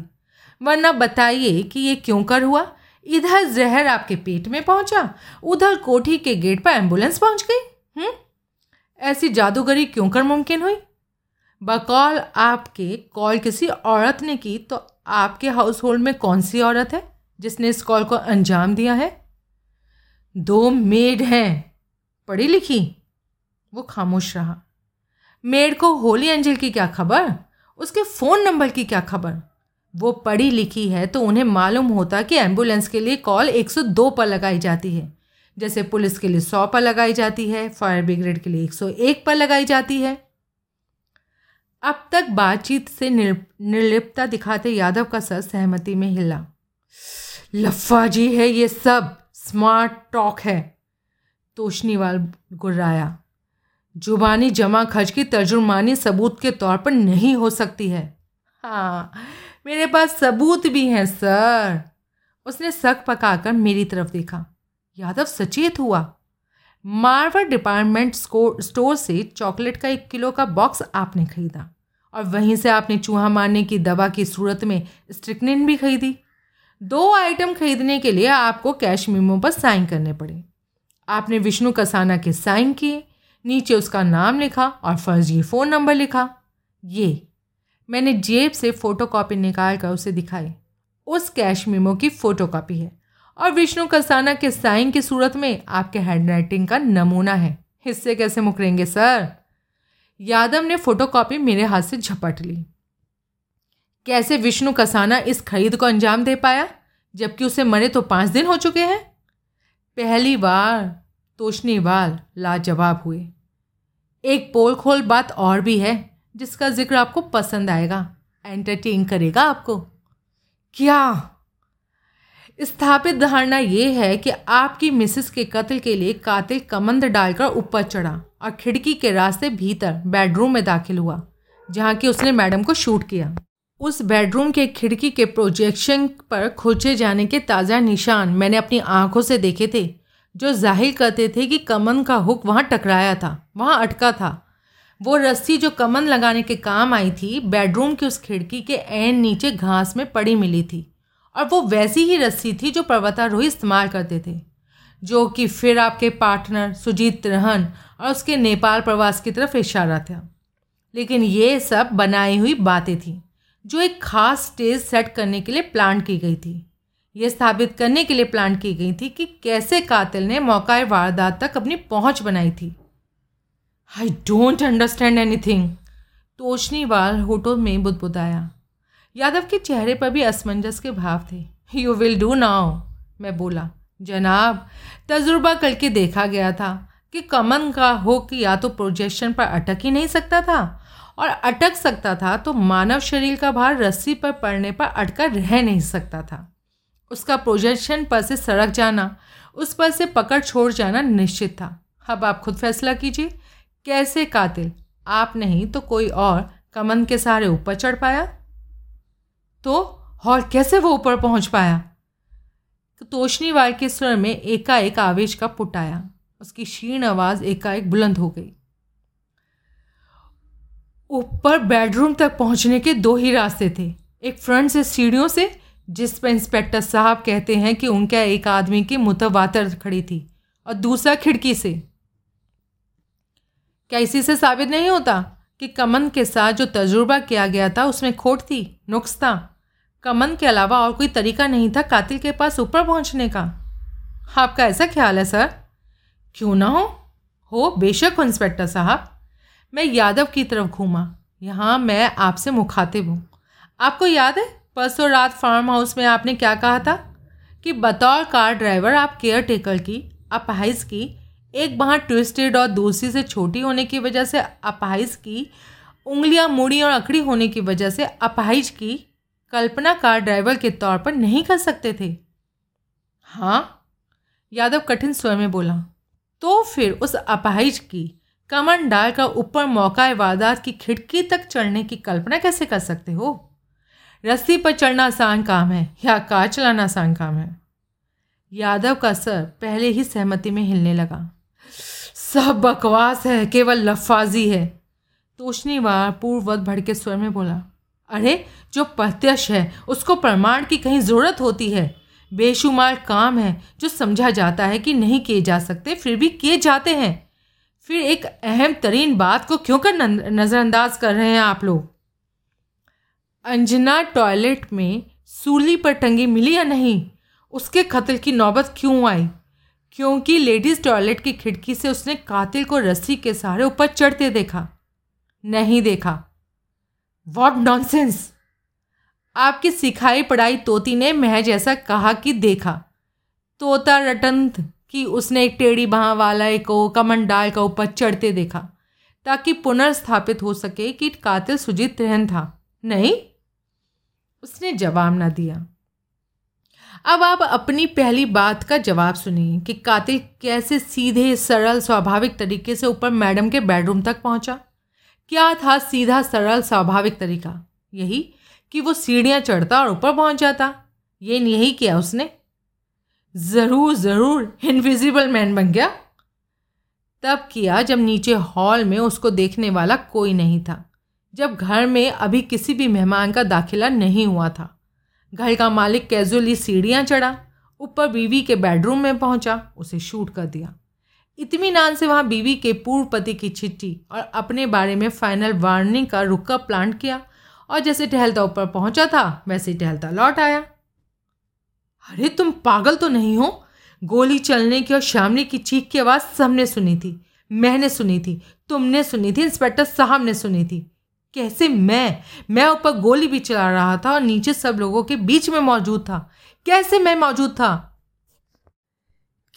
वरना बताइए कि ये क्यों कर हुआ? इधर जहर आपके पेट में पहुँचा, उधर कोठी के गेट पर एंबुलेंस पहुँच गई हम्म? ऐसी जादूगरी क्यों कर मुमकिन हुई? बकौल आपके, कॉल किसी औरत ने की तो आपके हाउस होल्ड में कौन सी औरत है, जिसने इस कॉल को अंजाम दिया है? दो मेड हैं। पढ़ी लिखी? वो खामोश रहा। मेड को होली एंजल की क्या खबर? उसके फ़ोन नंबर की क्या खबर? वो पढ़ी लिखी है तो उन्हें मालूम होता कि एंबुलेंस के लिए कॉल 102 पर लगाई जाती है। जैसे पुलिस के लिए 100 पर लगाई जाती है फायर ब्रिगेड के लिए 101 पर लगाई जाती है। अब तक बातचीत से निर्लिप्तता दिखाते यादव का सर सहमति में हिला। लफ्फा जी है ये सब। स्मार्ट टॉक है। तोशनीवाल गुर्राया। जुबानी जमा खर्च की तर्जुमानी सबूत के तौर पर नहीं हो सकती है। हाँ मेरे पास सबूत भी हैं, सर। उसने शक पकाकर मेरी तरफ़ देखा। यादव सचेत हुआ। मारवर डिपार्टमेंट स्टोर से चॉकलेट का एक किलो का बॉक्स आपने खरीदा। और वहीं से आपने चूहा मारने की दवा की सूरत में स्ट्रिक्निन भी खरीदी। दो आइटम खरीदने के लिए आपको कैश मीमो पर साइन करने पड़े। आपने विष्णु कसाना के साइन किए, नीचे उसका नाम लिखा और फर्जी फ़ोन नंबर लिखा। ये। मैंने जेब से फ़ोटो कॉपी निकाल कर उसे दिखाई। उस कैश मीमो की फ़ोटो कॉपी है। और विष्णु कसाना के साइन की सूरत में आपके हैंडराइटिंग का नमूना है। हिस्से कैसे मुकरेंगे, सर? यादव ने फ़ोटो कॉपी मेरे हाथ से झपट ली। कैसे विष्णु कसाना इस खरीद को अंजाम दे पाया, जबकि उसे मरे तो पाँच दिन हो चुके हैं? पहली बार तोशनीवाल लाजवाब हुए। एक पोल खोल बात और भी है, जिसका ज़िक्र आपको पसंद आएगा। एंटरटेन करेगा आपको। क्या? स्थापित धारणा ये है कि आपकी मिसेस के कत्ल के लिए कातिल कमंद डालकर ऊपर चढ़ा और खिड़की के रास्ते भीतर बेडरूम में दाखिल हुआ, जहाँ की उसने मैडम को शूट किया। उस बेडरूम के खिड़की के प्रोजेक्शन पर खोजे जाने के ताज़ा निशान मैंने अपनी आँखों से देखे थे, जो ज़ाहिर करते थे कि कमन का हुक वहाँ टकराया था, वहाँ अटका था। वो रस्सी जो कमन लगाने के काम आई थी, बेडरूम की उस खिड़की के एन नीचे घास में पड़ी मिली थी। और वो वैसी ही रस्सी थी जो पर्वतारोही इस्तेमाल करते थे, जो कि फिर आपके पार्टनर सुजीत रहन और उसके नेपाल प्रवास की तरफ़ इशारा था। लेकिन ये सब बनाई हुई बातें थीं, जो एक खास स्टेज सेट करने के लिए प्लान की गई थी। ये स्थापित करने के लिए प्लान की गई थी कि कैसे कातिल ने मौका वारदात तक अपनी पहुँच बनाई थी। I don't understand anything Toshniwal होटो में बुदबुदाया। यादव के चेहरे पर भी असमंजस के भाव थे। यू विल डू नाउ मैं बोला। जनाब, तजुर्बा करके देखा गया था कि कमन का हुक या तो प्रोजेक्शन पर अटक ही नहीं सकता था और अटक सकता था तो मानव शरीर का भार रस्सी पर पड़ने पर अटका रह नहीं सकता था। उसका प्रोजेक्शन पर से सड़क जाना, उस पर से पकड़ छोड़ जाना निश्चित था। अब आप खुद फैसला कीजिए, कैसे कातिल? आप नहीं तो कोई और कमन के सहारे ऊपर चढ़ पाया? तो और कैसे वो ऊपर पहुँच पाया? तोशनीवाल के स्वर में एकाएक आवेश का पुट आया। उसकी क्षीण आवाज़ एकाएक बुलंद हो गई। ऊपर बेडरूम तक पहुँचने के दो ही रास्ते थे। एक फ्रंट से सीढ़ियों से, जिस पर इंस्पेक्टर साहब कहते हैं कि उनका एक आदमी की मुतवातर खड़ी थी, और दूसरा खिड़की से। क्या इसी से साबित नहीं होता कि कमन के साथ जो तजुर्बा किया गया था, उसमें खोट थी, नुक्स था? कमन के अलावा और कोई तरीका नहीं था कातिल के पास ऊपर पहुँचने का। आपका ऐसा ख्याल है, सर? क्यों ना हो? हो, बेशक हो, इंस्पेक्टर साहब। मैं यादव की तरफ़ घूमा। यहाँ मैं आपसे मुखातिब हूँ। आपको याद है, परसों रात फार्म हाउस में आपने क्या कहा था? कि बतौर कार ड्राइवर आप केयर टेकर की, अपाहिज की, एक बाहर ट्विस्टेड और दूसरी से छोटी होने की वजह से अपाहिज की, उंगलियाँ मुड़ी और अकड़ी होने की वजह से अपाहिज की कल्पना कार ड्राइवर के तौर पर नहीं कर सकते थे। हाँ यादव कठिन स्वर में बोला तो फिर उस अपाहिज की कमर डालकर ऊपर मौका वारदात की खिड़की तक चढ़ने की कल्पना कैसे कर सकते हो? रस्सी पर चढ़ना आसान काम है या कार चलाना आसान काम है? यादव का सर पहले ही सहमति में हिलने लगा। सब बकवास है, केवल लफाजी है। तोशनीवार पूर्ववत भड़के स्वर में बोला अरे, जो प्रत्यक्ष है, उसको प्रमाण की कहीं ज़रूरत होती है। बेशुमार काम है, जो समझा जाता है कि नहीं किए जा सकते, फिर भी किए जाते हैं। फिर एक अहम तरीन बात को क्यों कर नज़रअंदाज कर रहे हैं आप लोग? अंजना टॉयलेट में सूली पर टंगी मिली या नहीं? उसके कत्ल की नौबत क्यों आई? क्योंकि लेडीज़ टॉयलेट की खिड़की से उसने कातिल को रस्सी के सहारे ऊपर चढ़ते देखा। नहीं देखा। वॉट नॉनसेंस आपकी सिखाई पढ़ाई तोती ने महज ऐसा कहा कि देखा। तोता रटंत कि उसने एक टेढ़ी बाह वाला को कमन डाल का ऊपर चढ़ते देखा, ताकि पुनर्स्थापित हो सके कि कातिल सुजीत रहन था। नहीं? उसने जवाब ना दिया। अब आप अपनी पहली बात का जवाब सुनिए कि कातिल कैसे सीधे, सरल, स्वाभाविक तरीके से ऊपर मैडम के बेडरूम तक पहुँचा। क्या था सीधा सरल स्वाभाविक तरीका? यही कि वो सीढ़ियाँ चढ़ता और ऊपर पहुँच जाता। ये यही किया उसने। ज़रूर ज़रूर इनविजिबल मैन बन गया। तब किया जब नीचे हॉल में उसको देखने वाला कोई नहीं था। जब घर में अभी किसी भी मेहमान का दाखिला नहीं हुआ था। घर का मालिक कैजुअली सीढ़ियाँ चढ़ा, ऊपर बीवी के बेडरूम में पहुँचा, उसे शूट कर दिया। इतमीनान से वहाँ बीवी के पूर्व पति की चिट्ठी और अपने बारे में फाइनल वार्निंग का रुका प्लान किया। और जैसे टहलता ऊपर पहुँचा था, वैसे टहलता लौट आया। अरे, तुम पागल तो नहीं हो? गोली चलने की और शामली की चीख की आवाज़ सबने सुनी थी, मैंने सुनी थी, तुमने सुनी थी, इंस्पेक्टर साहब ने सुनी थी। कैसे मैं? मैं ऊपर गोली भी चला रहा था और नीचे सब लोगों के बीच में मौजूद था। कैसे मैं मौजूद था?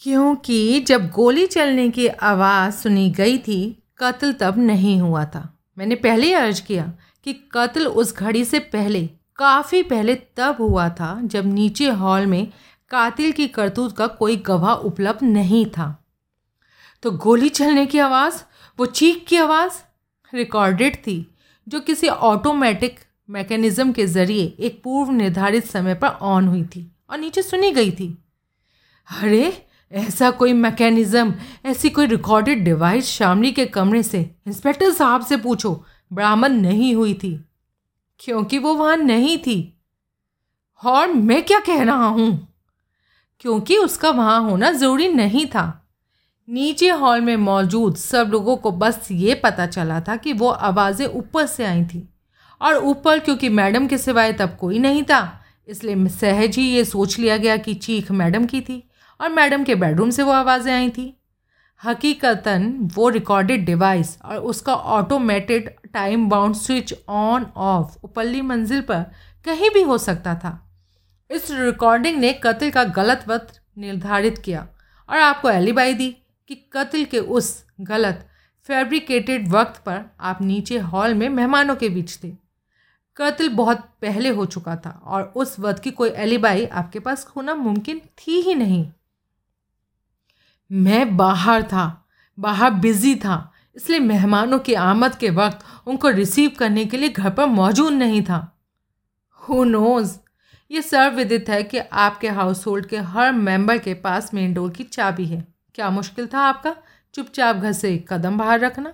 क्योंकि जब गोली चलने की आवाज़ सुनी गई थी, कत्ल तब नहीं हुआ था। मैंने पहले ही अर्ज़ किया कि कत्ल उस घड़ी से पहले, काफ़ी पहले तब हुआ था, जब नीचे हॉल में कातिल की करतूत का कोई गवाह उपलब्ध नहीं था। तो गोली चलने की आवाज़, वो चीख की आवाज़ रिकॉर्डेड थी, जो किसी ऑटोमेटिक मैकेनिज़्म के ज़रिए एक पूर्व निर्धारित समय पर ऑन हुई थी और नीचे सुनी गई थी। अरे ऐसा कोई मैकेनिज़्म ऐसी कोई रिकॉर्डेड डिवाइस शामली के कमरे से? इंस्पेक्टर साहब से पूछो बरामद नहीं हुई थी। क्योंकि वो वहाँ नहीं थी। और मैं क्या कह रहा हूँ? क्योंकि उसका वहाँ होना ज़रूरी नहीं था। नीचे हॉल में मौजूद सब लोगों को बस ये पता चला था कि वो आवाज़ें ऊपर से आई थी। और ऊपर क्योंकि मैडम के सिवाय तब कोई नहीं था, इसलिए सहज ही ये सोच लिया गया कि चीख मैडम की थी। और मैडम के बेडरूम से वो आवाज़ें आई थी। हकीकतन वो रिकॉर्डेड डिवाइस और उसका automated time bound switch on off उपल्ली मंजिल पर कहीं भी हो सकता था। इस रिकॉर्डिंग ने कत्ल का गलत वक्त निर्धारित किया और आपको एलिबाई दी कि कत्ल के उस गलत फैब्रिकेटेड वक्त पर आप नीचे हॉल में मेहमानों के बीच थे। कत्ल बहुत पहले हो चुका था और उस वक्त की कोई एलिबाई आपके पास होना मुमकिन थी ही नहीं। मैं बाहर था, बाहर बिज़ी था, इसलिए मेहमानों की आमद के वक्त उनको रिसीव करने के लिए घर पर मौजूद नहीं था। हु नोज़ ये सर्वविदित है कि आपके हाउस होल्ड के हर मेंबर के पास मेन डोर की चाबी है। क्या मुश्किल था आपका? चुपचाप घर से कदम बाहर रखना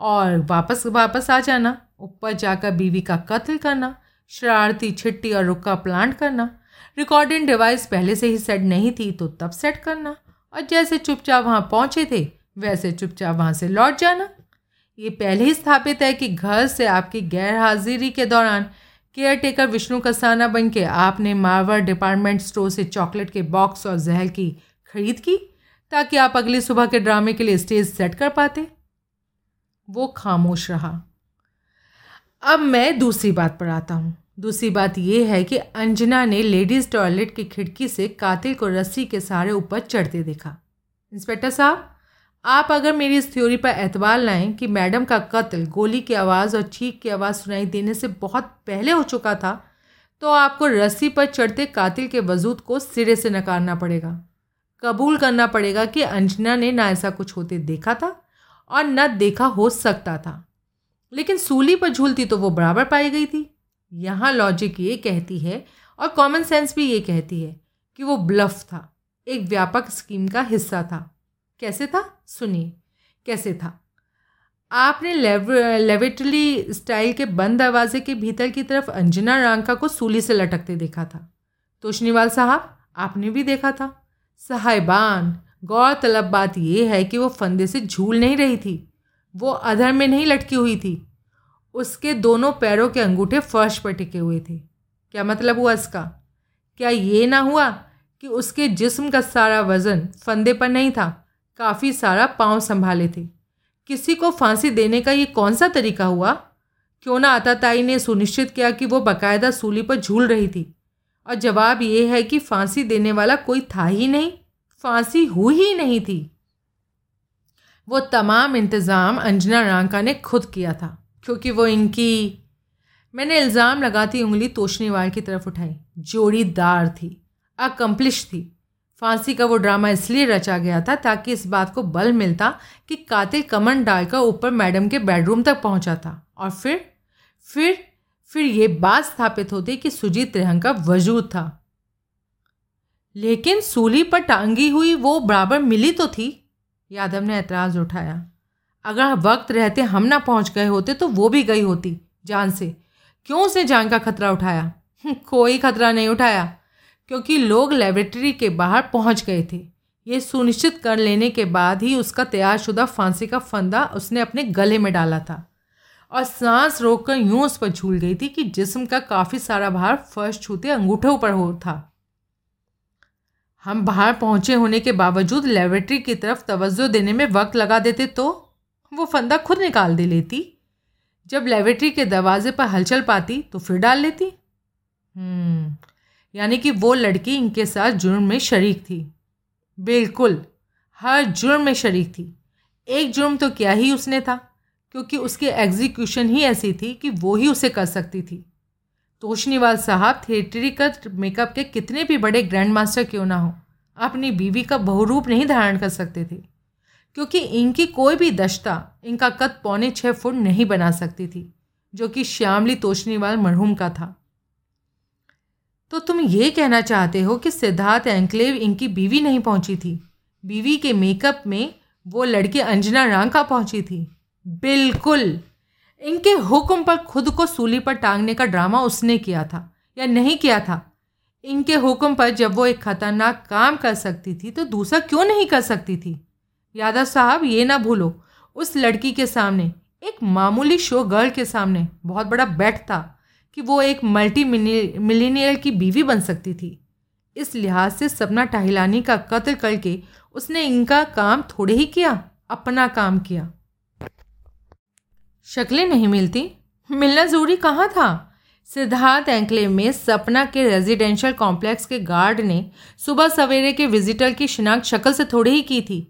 और वापस वापस आ जाना, ऊपर जाकर बीवी का कत्ल करना, शरारती, छिट्टी और रुका प्लांट करना। रिकॉर्डिंग डिवाइस पहले से ही सेट नहीं थी तो तब सेट करना। और जैसे चुपचाप वहाँ पहुँचे थे, वैसे चुपचाप वहाँ से लौट जाना। ये पहले ही स्थापित है कि घर से आपकी गैर हाजिरी के दौरान केयर टेकर विष्णु कसाना बन के आपने मारवर डिपार्टमेंट स्टोर से चॉकलेट के बॉक्स और जहर की खरीद की, ताकि आप अगली सुबह के ड्रामे के लिए स्टेज सेट कर पाते। वो खामोश रहा। अब मैं दूसरी बात पर आता हूँ। दूसरी बात यह है कि अंजना ने लेडीज़ टॉयलेट की खिड़की से कातिल को रस्सी के सहारे ऊपर चढ़ते देखा। इंस्पेक्टर साहब, आप अगर मेरी इस थ्योरी पर एतबार लाएँ कि मैडम का कत्ल गोली की आवाज़ और चीख की आवाज़ सुनाई देने से बहुत पहले हो चुका था तो आपको रस्सी पर चढ़ते कातिल के वजूद को सिरे से नकारना पड़ेगा। कबूल करना पड़ेगा कि अंजना ने ना ऐसा कुछ होते देखा था और न देखा हो सकता था। लेकिन सूली पर झूलती तो वो बराबर पाई गई थी। यहाँ लॉजिक ये कहती है और कॉमन सेंस भी ये कहती है कि वो ब्लफ था, एक व्यापक स्कीम का हिस्सा था। कैसे था? सुनिए, कैसे था? आपने लेवेटली स्टाइल के बंद दरवाजे के भीतर की तरफ़ अंजना रांका को सूली से लटकते देखा था। तोशनीवाल साहब, आपने भी देखा था। साहिबान, गौरतलब बात यह है कि वो फंदे से झूल नहीं रही थी। वो अधर में नहीं लटकी हुई थी। उसके दोनों पैरों के अंगूठे फर्श पर टिके हुए थे। क्या मतलब हुआ इसका? क्या ये ना हुआ कि उसके जिस्म का सारा वज़न फंदे पर नहीं था? काफ़ी सारा पाँव संभाले थे। किसी को फांसी देने का ये कौन सा तरीका हुआ? क्यों ना आताताई ने सुनिश्चित किया कि वो बाकायदा सूली पर झूल रही थी? और जवाब ये है कि फांसी देने वाला कोई था ही नहीं। फांसी हुई ही नहीं थी। वो तमाम इंतज़ाम अंजना रांका ने खुद किया था। क्योंकि वो इनकी, मैंने इल्ज़ाम लगाती उंगली तोशनीवाल की तरफ़ उठाई। जोड़ीदार थी अकम्पलिश थी। फांसी का वो ड्रामा इसलिए रचा गया था ताकि इस बात को बल मिलता कि कातिल कमन डालकर ऊपर मैडम के बेडरूम तक पहुँचा था। और फिर फिर फिर ये बात स्थापित होती कि सुजीत त्रिहंग का वजूद था। लेकिन सूली पर टांगी हुई वो बराबर मिली तो थी। यादव ने ऐतराज़ उठाया। अगर वक्त रहते हम ना पहुँच गए होते तो वो भी गई होती जान से। क्यों उसे जान का खतरा उठाया? हम्म, कोई खतरा नहीं उठाया। क्योंकि लोग लेबोरेटरी के बाहर पहुँच गए थे। ये सुनिश्चित कर लेने के बाद ही उसका तैयारशुदा फांसी का फंदा उसने अपने गले में डाला था। और सांस रोककर यूँ उस पर झूल गई थी कि जिस्म का काफ़ी सारा भार फर्श छूते अंगूठों पर हो था। हम बाहर पहुँचे होने के बावजूद लेबोरेटरी की तरफ़ तवज्जो देने में वक्त लगा देते तो? वो फंदा खुद निकाल दे लेती। जब लेबोरेटरी के दरवाजे पर हलचल पाती तो फिर डाल लेती। हम्म, यानी कि वो लड़की इनके साथ जुर्म में शरीक थी। बिल्कुल हर जुर्म में शरीक थी। एक जुर्म तो क्या ही उसने था क्योंकि उसकी एग्जीक्यूशन ही ऐसी थी कि वो ही उसे कर सकती थी। तोशनीवाल साहब थिएटरिकल मेकअप के कितने भी बड़े ग्रैंड मास्टर क्यों ना हो अपनी बीवी का बहुरूप नहीं धारण कर सकते थे। क्योंकि इनकी कोई भी दश्ता इनका कद पौने छः फुट नहीं बना सकती थी, जो कि श्यामली तोशनीवाल मरहूम का था। तो तुम ये कहना चाहते हो कि सिद्धार्थ एंक्लेव इनकी बीवी नहीं पहुँची थी? बीवी के मेकअप में वो लड़की अंजना रांका पहुँची थी? बिल्कुल! इनके हुक्म पर खुद को सूली पर टांगने का ड्रामा उसने किया था, या नहीं किया था? इनके हुक्म पर जब वो एक खतरनाक काम कर सकती थी तो दूसरा क्यों नहीं कर सकती थी? यादव साहब, ये ना भूलो। उस लड़की के सामने, एक मामूली शो गर्ल के सामने बहुत बड़ा बैट था कि वो एक मल्टी मिलीनियर की बीवी बन सकती थी। इस लिहाज से सपना टाहिलानी का कत्ल करके उसने इनका काम थोड़े ही किया, अपना काम किया। शक्लें नहीं मिलती? मिलना ज़रूरी कहाँ था? सिद्धार्थ एंकलेव में सपना के रेजिडेंशियल कॉम्प्लेक्स के गार्ड ने सुबह सवेरे के विजिटर की शिनाख्त शक्ल से थोड़ी ही की थी।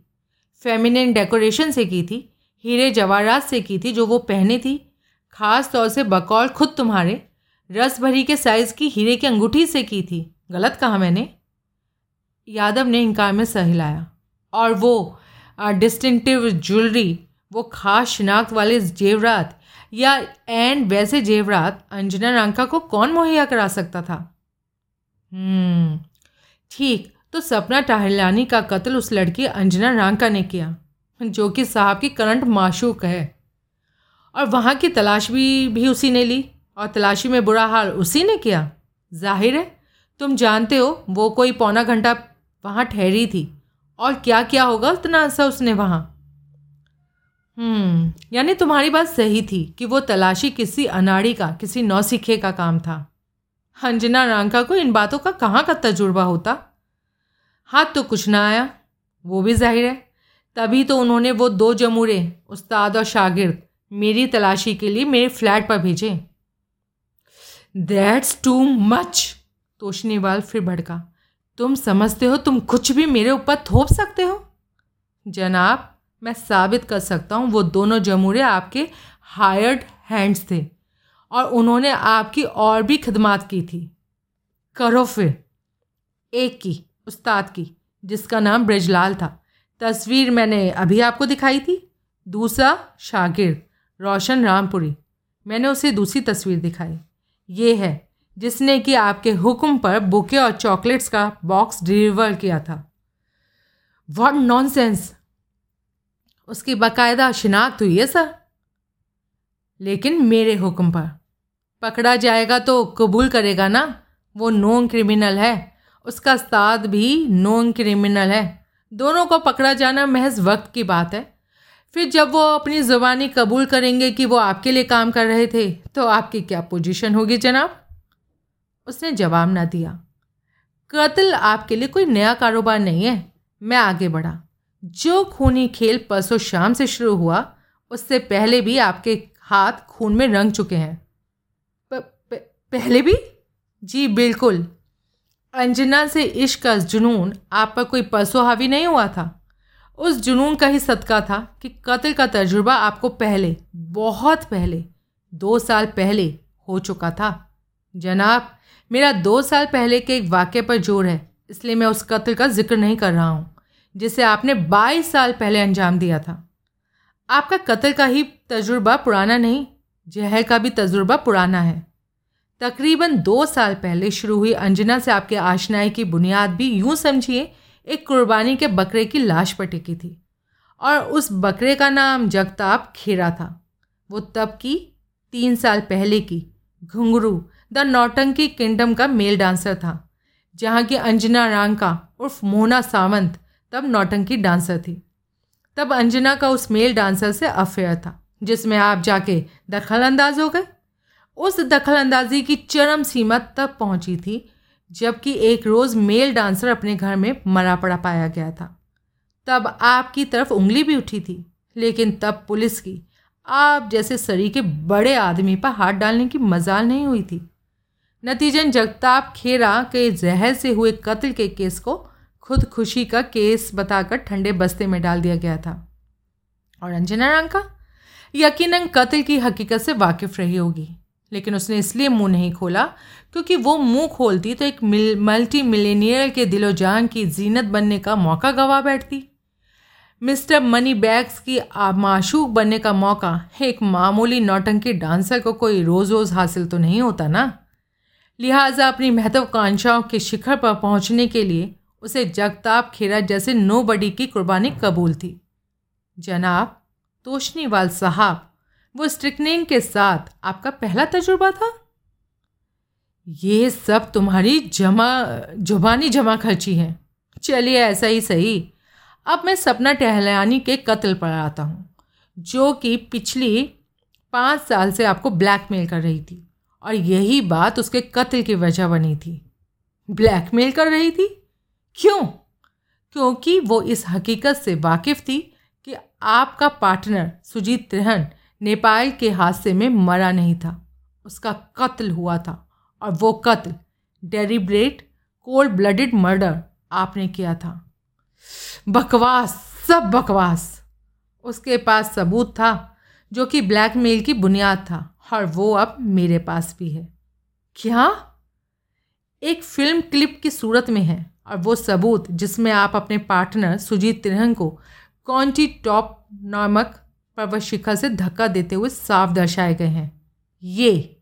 फेमिनिन डेकोरेशन से की थी हीरे जवाहरात से की थी जो वो पहने थी ख़ास तौर से बकौल खुद तुम्हारे रस भरी के साइज़ की हीरे की अंगूठी से की थी। गलत कहा मैंने। यादव ने इनकार में सहिलाया। और वो डिस्टिंक्टिव ज्वेलरी वो खास शिनाख्त वाले जेवरात या एंड वैसे जेवरात अंजना रांका को कौन मुहैया करा सकता था? हम्म, ठीक। तो सपना टाहलानी का कत्ल उस लड़की अंजना रांका ने किया, जो कि साहब की करंट माशूक है। और वहाँ की तलाश भी भी उसी ने ली, और तलाशी में बुरा हाल उसी ने किया। ज़ाहिर है, तुम जानते हो, वो कोई पौना घंटा वहाँ ठहरी थी, और क्या क्या होगा उतना सा उसने वहाँ। हम्म यानी तुम्हारी बात सही थी कि वो तलाशी किसी अनाड़ी का, किसी नौसिखे का काम था। अंजना रांका को इन बातों का कहाँ का तजुर्बा होता? हाथ तो कुछ ना आया, वो भी ज़ाहिर है। तभी तो उन्होंने वो दो जमूरे, उस्ताद और शागिर्द, मेरी तलाशी के लिए मेरे फ्लैट पर भेजे। दैट्स टू मच तोशनीवाल फिर भड़का। तुम समझते हो, तुम कुछ भी मेरे ऊपर थोप सकते हो? जनाब, मैं साबित कर सकता हूँ, वो दोनों जमूरे आपके हायर्ड हैंड्स थे, और उन्होंने आपकी और भी खदमात की थी। करो फिर, एक की। उस्ताद की, जिसका नाम ब्रजलाल था। तस्वीर मैंने अभी आपको दिखाई थी। दूसरा शागिर्द, रोशन रामपुरी। मैंने उसे दूसरी तस्वीर दिखाई। ये है, जिसने कि आपके हुक्म पर बुके और चॉकलेट्स का बॉक्स डिलीवर किया था। वॉट नॉनसेंस उसकी बाकायदा शिनाख्त हुई है, सर। लेकिन मेरे हुक्म पर। पकड़ा जाएगा तो कबूल करेगा ना, वो नोन क्रिमिनल है। उसका साथ भी नोन क्रिमिनल है। दोनों को पकड़ा जाना महज वक्त की बात है। फिर जब वो अपनी ज़ुबानी कबूल करेंगे कि वो आपके लिए काम कर रहे थे तो आपकी क्या पोजीशन होगी जनाब? उसने जवाब ना दिया। कत्ल आपके लिए कोई नया कारोबार नहीं है। मैं आगे बढ़ा। जो खूनी खेल परसों शाम से शुरू हुआ उससे पहले भी आपके हाथ खून में रंग चुके हैं। प, प, पहले भी? जी बिल्कुल। अंजना से इश्क का जुनून आप पर कोई परसों हावी नहीं हुआ था। उस जुनून का ही सदका था कि कत्ल का तजुर्बा आपको पहले, बहुत पहले, दो साल पहले हो चुका था। जनाब, मेरा दो साल पहले के एक वाक्य पर ज़ोर है, इसलिए मैं उस कत्ल का ज़िक्र नहीं कर रहा हूँ, जिसे आपने बाईस साल पहले अंजाम दिया था। आपका कत्ल का ही तजुर्बा पुराना नहीं, जहर का भी तजुर्बा पुराना है। तकरीबन दो साल पहले शुरू हुई अंजना से आपके आशनाई की बुनियाद भी यूँ समझिए, एक कुर्बानी के बकरे की लाश पर टिकी थी। और उस बकरे का नाम जगताप खेरा था। वो तब की, तीन साल पहले की घुंगरू द नौटंकी किंगडम का मेल डांसर था, जहाँ की अंजना रांका उर्फ़ मोना सावंत तब नौटंकी डांसर थी। तब अंजना का उस मेल डांसर से अफेयर था, जिसमें आप जाके दखल अंदाज हो गए। उस दखल अंदाजी की चरम सीमा तब पहुँची थी, जबकि एक रोज़ मेल डांसर अपने घर में मरा पड़ा पाया गया था। तब आपकी तरफ़ उंगली भी उठी थी, लेकिन तब पुलिस की, आप जैसे सरी के बड़े आदमी पर हाथ डालने की मजाल नहीं हुई थी। नतीजन जगताप खेरा के जहर से हुए कत्ल के केस को खुद खुशी का केस बताकर ठंडे बस्ते में डाल दिया गया था। और अंजना रंका, यकीनन कत्ल की हकीकत से वाकिफ रही होगी। लेकिन उसने इसलिए मुँह नहीं खोला क्योंकि वो मुँह खोलती तो एक मिल, मल्टी मिलेनियर के दिलो जान की जीनत बनने का मौका गवा बैठती। मिस्टर मनी बैग्स की माशूक बनने का मौका एक मामूली नौटंकी डांसर को कोई रोज़ रोज़ हासिल तो नहीं होता ना? लिहाजा अपनी महत्वाकांक्षाओं के शिखर पर पहुँचने के लिए उसे जगताप खेरा जैसे नो बडी की कुर्बानी कबूल थी। जनाब तोशनीवाल साहब वो स्ट्रिकनिंग के साथ आपका पहला तजुर्बा था? ये सब तुम्हारी जमा, जुबानी जमा खर्ची है। चलिए, ऐसा ही सही। अब मैं सपना टहलानी के कत्ल पर आता हूँ, जो कि पिछली पाँच साल से आपको ब्लैकमेल कर रही थी, और यही बात उसके कत्ल की वजह बनी थी। ब्लैकमेल कर रही थी? क्यों? क्योंकि वो इस हकीकत से वाकिफ़ थी कि आपका पार्टनर सुजीत त्रिहन नेपाल के हादसे में मरा नहीं था। उसका कत्ल हुआ था और वो कत्ल, डेरिब्रेट कोल्ड ब्लडेड मर्डर आपने किया था। बकवास, सब बकवास। उसके पास सबूत था, जो कि ब्लैकमेल की बुनियाद था और वो अब मेरे पास भी है। क्या? एक फ़िल्म क्लिप की सूरत में है और वो सबूत जिसमें आप अपने पार्टनर सुजीत तिरहन को कौंटी टॉप नामक शिखर से धक्का देते हुए साफ़ दर्शाए गए हैं। ये।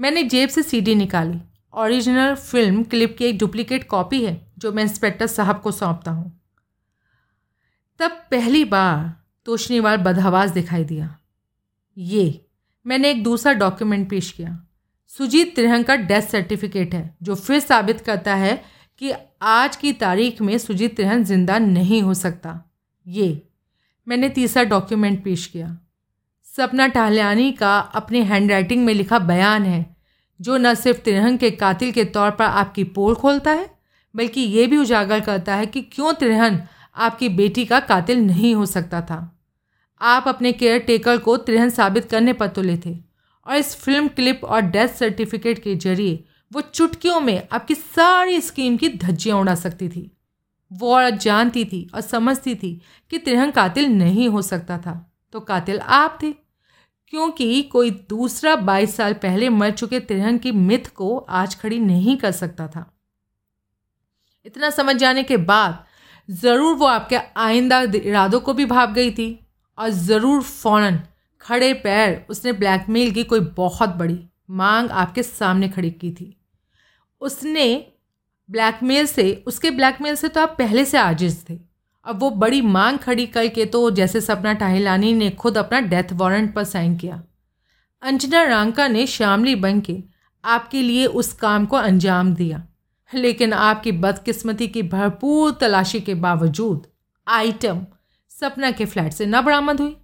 मैंने जेब से सीडी निकाली। ओरिजिनल फ़िल्म क्लिप की एक डुप्लीकेट कॉपी है, जो मैं इंस्पेक्टर साहब को सौंपता हूँ। तब पहली बार तोशनीवाल बदहवास दिखाई दिया। ये। मैंने एक दूसरा डॉक्यूमेंट पेश किया। सुजीत त्रिहंग का डेथ सर्टिफिकेट है, जो फिर साबित करता है कि आज की तारीख में सुजीत त्रिहन ज़िंदा नहीं हो सकता। ये। मैंने तीसरा डॉक्यूमेंट पेश किया। सपना टहलियानी का अपने हैंडराइटिंग में लिखा बयान है, जो न सिर्फ़ तिरहंग के कातिल के तौर पर आपकी पोल खोलता है, बल्कि ये भी उजागर करता है कि क्यों तिरहन आपकी बेटी का कातिल नहीं हो सकता था। आप अपने केयर टेकर को तिरहन साबित करने पर तुले थे, और इस फ़िल्म क्लिप और डेथ सर्टिफिकेट के ज़रिए वो चुटकियों में आपकी सारी स्कीम की धज्जियाँ उड़ा सकती थी। वो औरत जानती थी और समझती थी कि तिरहन कातिल नहीं हो सकता था। तो कातिल आप थे, क्योंकि कोई दूसरा बाईस साल पहले मर चुके तिरहन की मिथ को आज खड़ी नहीं कर सकता था। इतना समझ जाने के बाद ज़रूर वो आपके आइंदा इरादों को भी भाप गई थी और ज़रूर फ़ौरन खड़े पैर उसने ब्लैकमेल की कोई बहुत बड़ी मांग आपके सामने खड़ी की थी। उसने ब्लैकमेल से, उसके ब्लैकमेल से तो आप पहले से आजिज थे। अब वो बड़ी मांग खड़ी करके तो जैसे सपना टाहिलानी ने खुद अपना डेथ वारंट पर साइन किया। अंजना रांका ने शामली बन के आपके लिए उस काम को अंजाम दिया। लेकिन आपकी बदकिस्मती की भरपूर तलाशी के बावजूद आइटम सपना के फ्लैट से न बरामद हुई।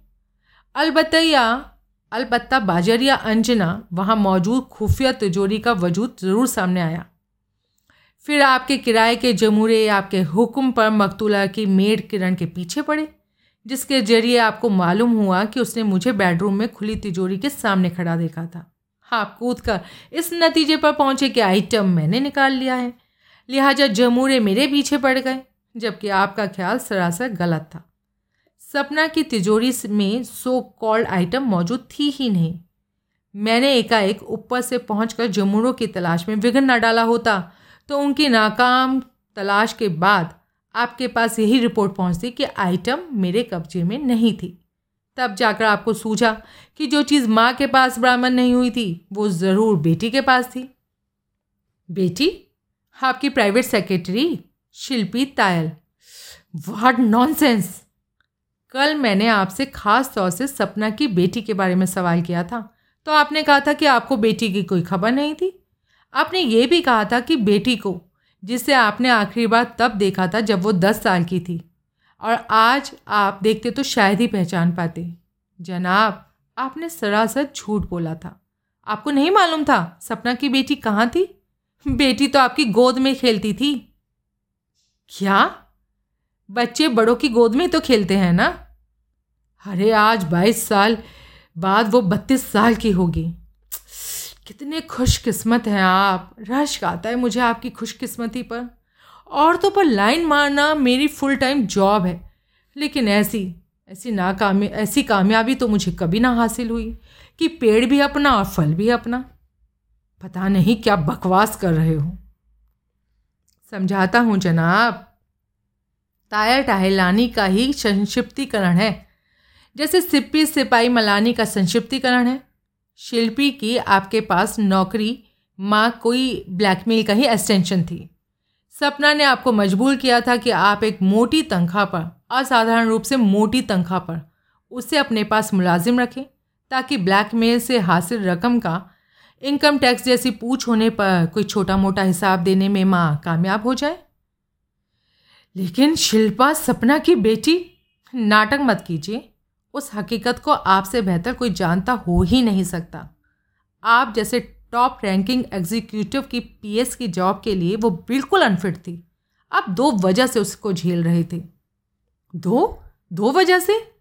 अलबत्ता अलबत्ता बाजरिया अंजना वहाँ मौजूद खुफिया तिजोरी का वजूद ज़रूर सामने आया। फिर आपके किराए के जमूरे, आपके हुक्म पर मकतूला की मेड किरण के पीछे पड़े, जिसके ज़रिए आपको मालूम हुआ कि उसने मुझे बेडरूम में खुली तिजोरी के सामने खड़ा देखा था। आप कूद कर इस नतीजे पर पहुँचे कि आइटम मैंने निकाल लिया है। लिहाजा जमूरे मेरे पीछे पड़ गए, जबकि आपका ख्याल सरासर गलत था। सपना की तिजोरी में सो कॉल्ड आइटम मौजूद थी ही नहीं। मैंने एकाएक ऊपर से पहुंचकर जमूरों की तलाश में विघ्न न डाला होता। तो उनकी नाकाम तलाश के बाद आपके पास यही रिपोर्ट पहुँचती कि आइटम मेरे कब्जे में नहीं थी। तब जाकर आपको सूझा कि जो चीज़ माँ के पास बरामद नहीं हुई थी, वो ज़रूर बेटी के पास थी। बेटी? आपकी private secretary Shilpi Tayal. What nonsense कल मैंने आपसे ख़ास तौर से सपना की बेटी के बारे में सवाल किया था। तो आपने कहा था कि आपको बेटी की कोई खबर नहीं थी। आपने ये भी कहा था कि बेटी को, जिसे आपने आखिरी बार तब देखा था जब वो दस साल की थी। और आज आप देखते तो शायद ही पहचान पाते। जनाब, आपने सरासर झूठ बोला था। आपको नहीं मालूम था सपना की बेटी कहाँ थी? बेटी तो आपकी गोद में खेलती थी। क्या? बच्चे बड़ों की गोद में तो खेलते हैं ना? अरे आज बाईस साल बाद वो बत्तीस साल की होगी। कितने खुशकिस्मत हैं आप। रश आता है मुझे आपकी खुशकिस्मती पर। औरतों पर लाइन मारना मेरी फुल टाइम जॉब है। लेकिन ऐसी ऐसी नाकामी, ऐसी कामयाबी तो मुझे कभी ना हासिल हुई कि पेड़ भी अपना और फल भी अपना। पता नहीं क्या बकवास कर रहे हो। समझाता हूँ जनाब तायर टाहलानी का ही संक्षिप्तीकरण है। जैसे सिप्पी सिपाही मलानी का संक्षिप्तीकरण है। शिल्पी की आपके पास नौकरी, माँ कोई ब्लैकमेल का ही एक्सटेंशन थी। सपना ने आपको मजबूर किया था कि आप एक मोटी तनख्वाह पर, असाधारण रूप से मोटी तनख्वाह पर, उसे अपने पास मुलाजिम रखें, ताकि ब्लैकमेल से हासिल रकम का इनकम टैक्स जैसी पूछ होने पर कोई छोटा मोटा हिसाब देने में माँ कामयाब हो जाए। लेकिन शिल्पा, सपना की बेटी, नाटक मत कीजिए। उस हकीकत को आपसे बेहतर कोई जानता हो ही नहीं सकता। आप जैसे टॉप रैंकिंग एग्जीक्यूटिव की पीएस की जॉब के लिए वो बिल्कुल अनफिट थी। आप दो वजह से उसको झेल रहे थे। दो? दो वजह से?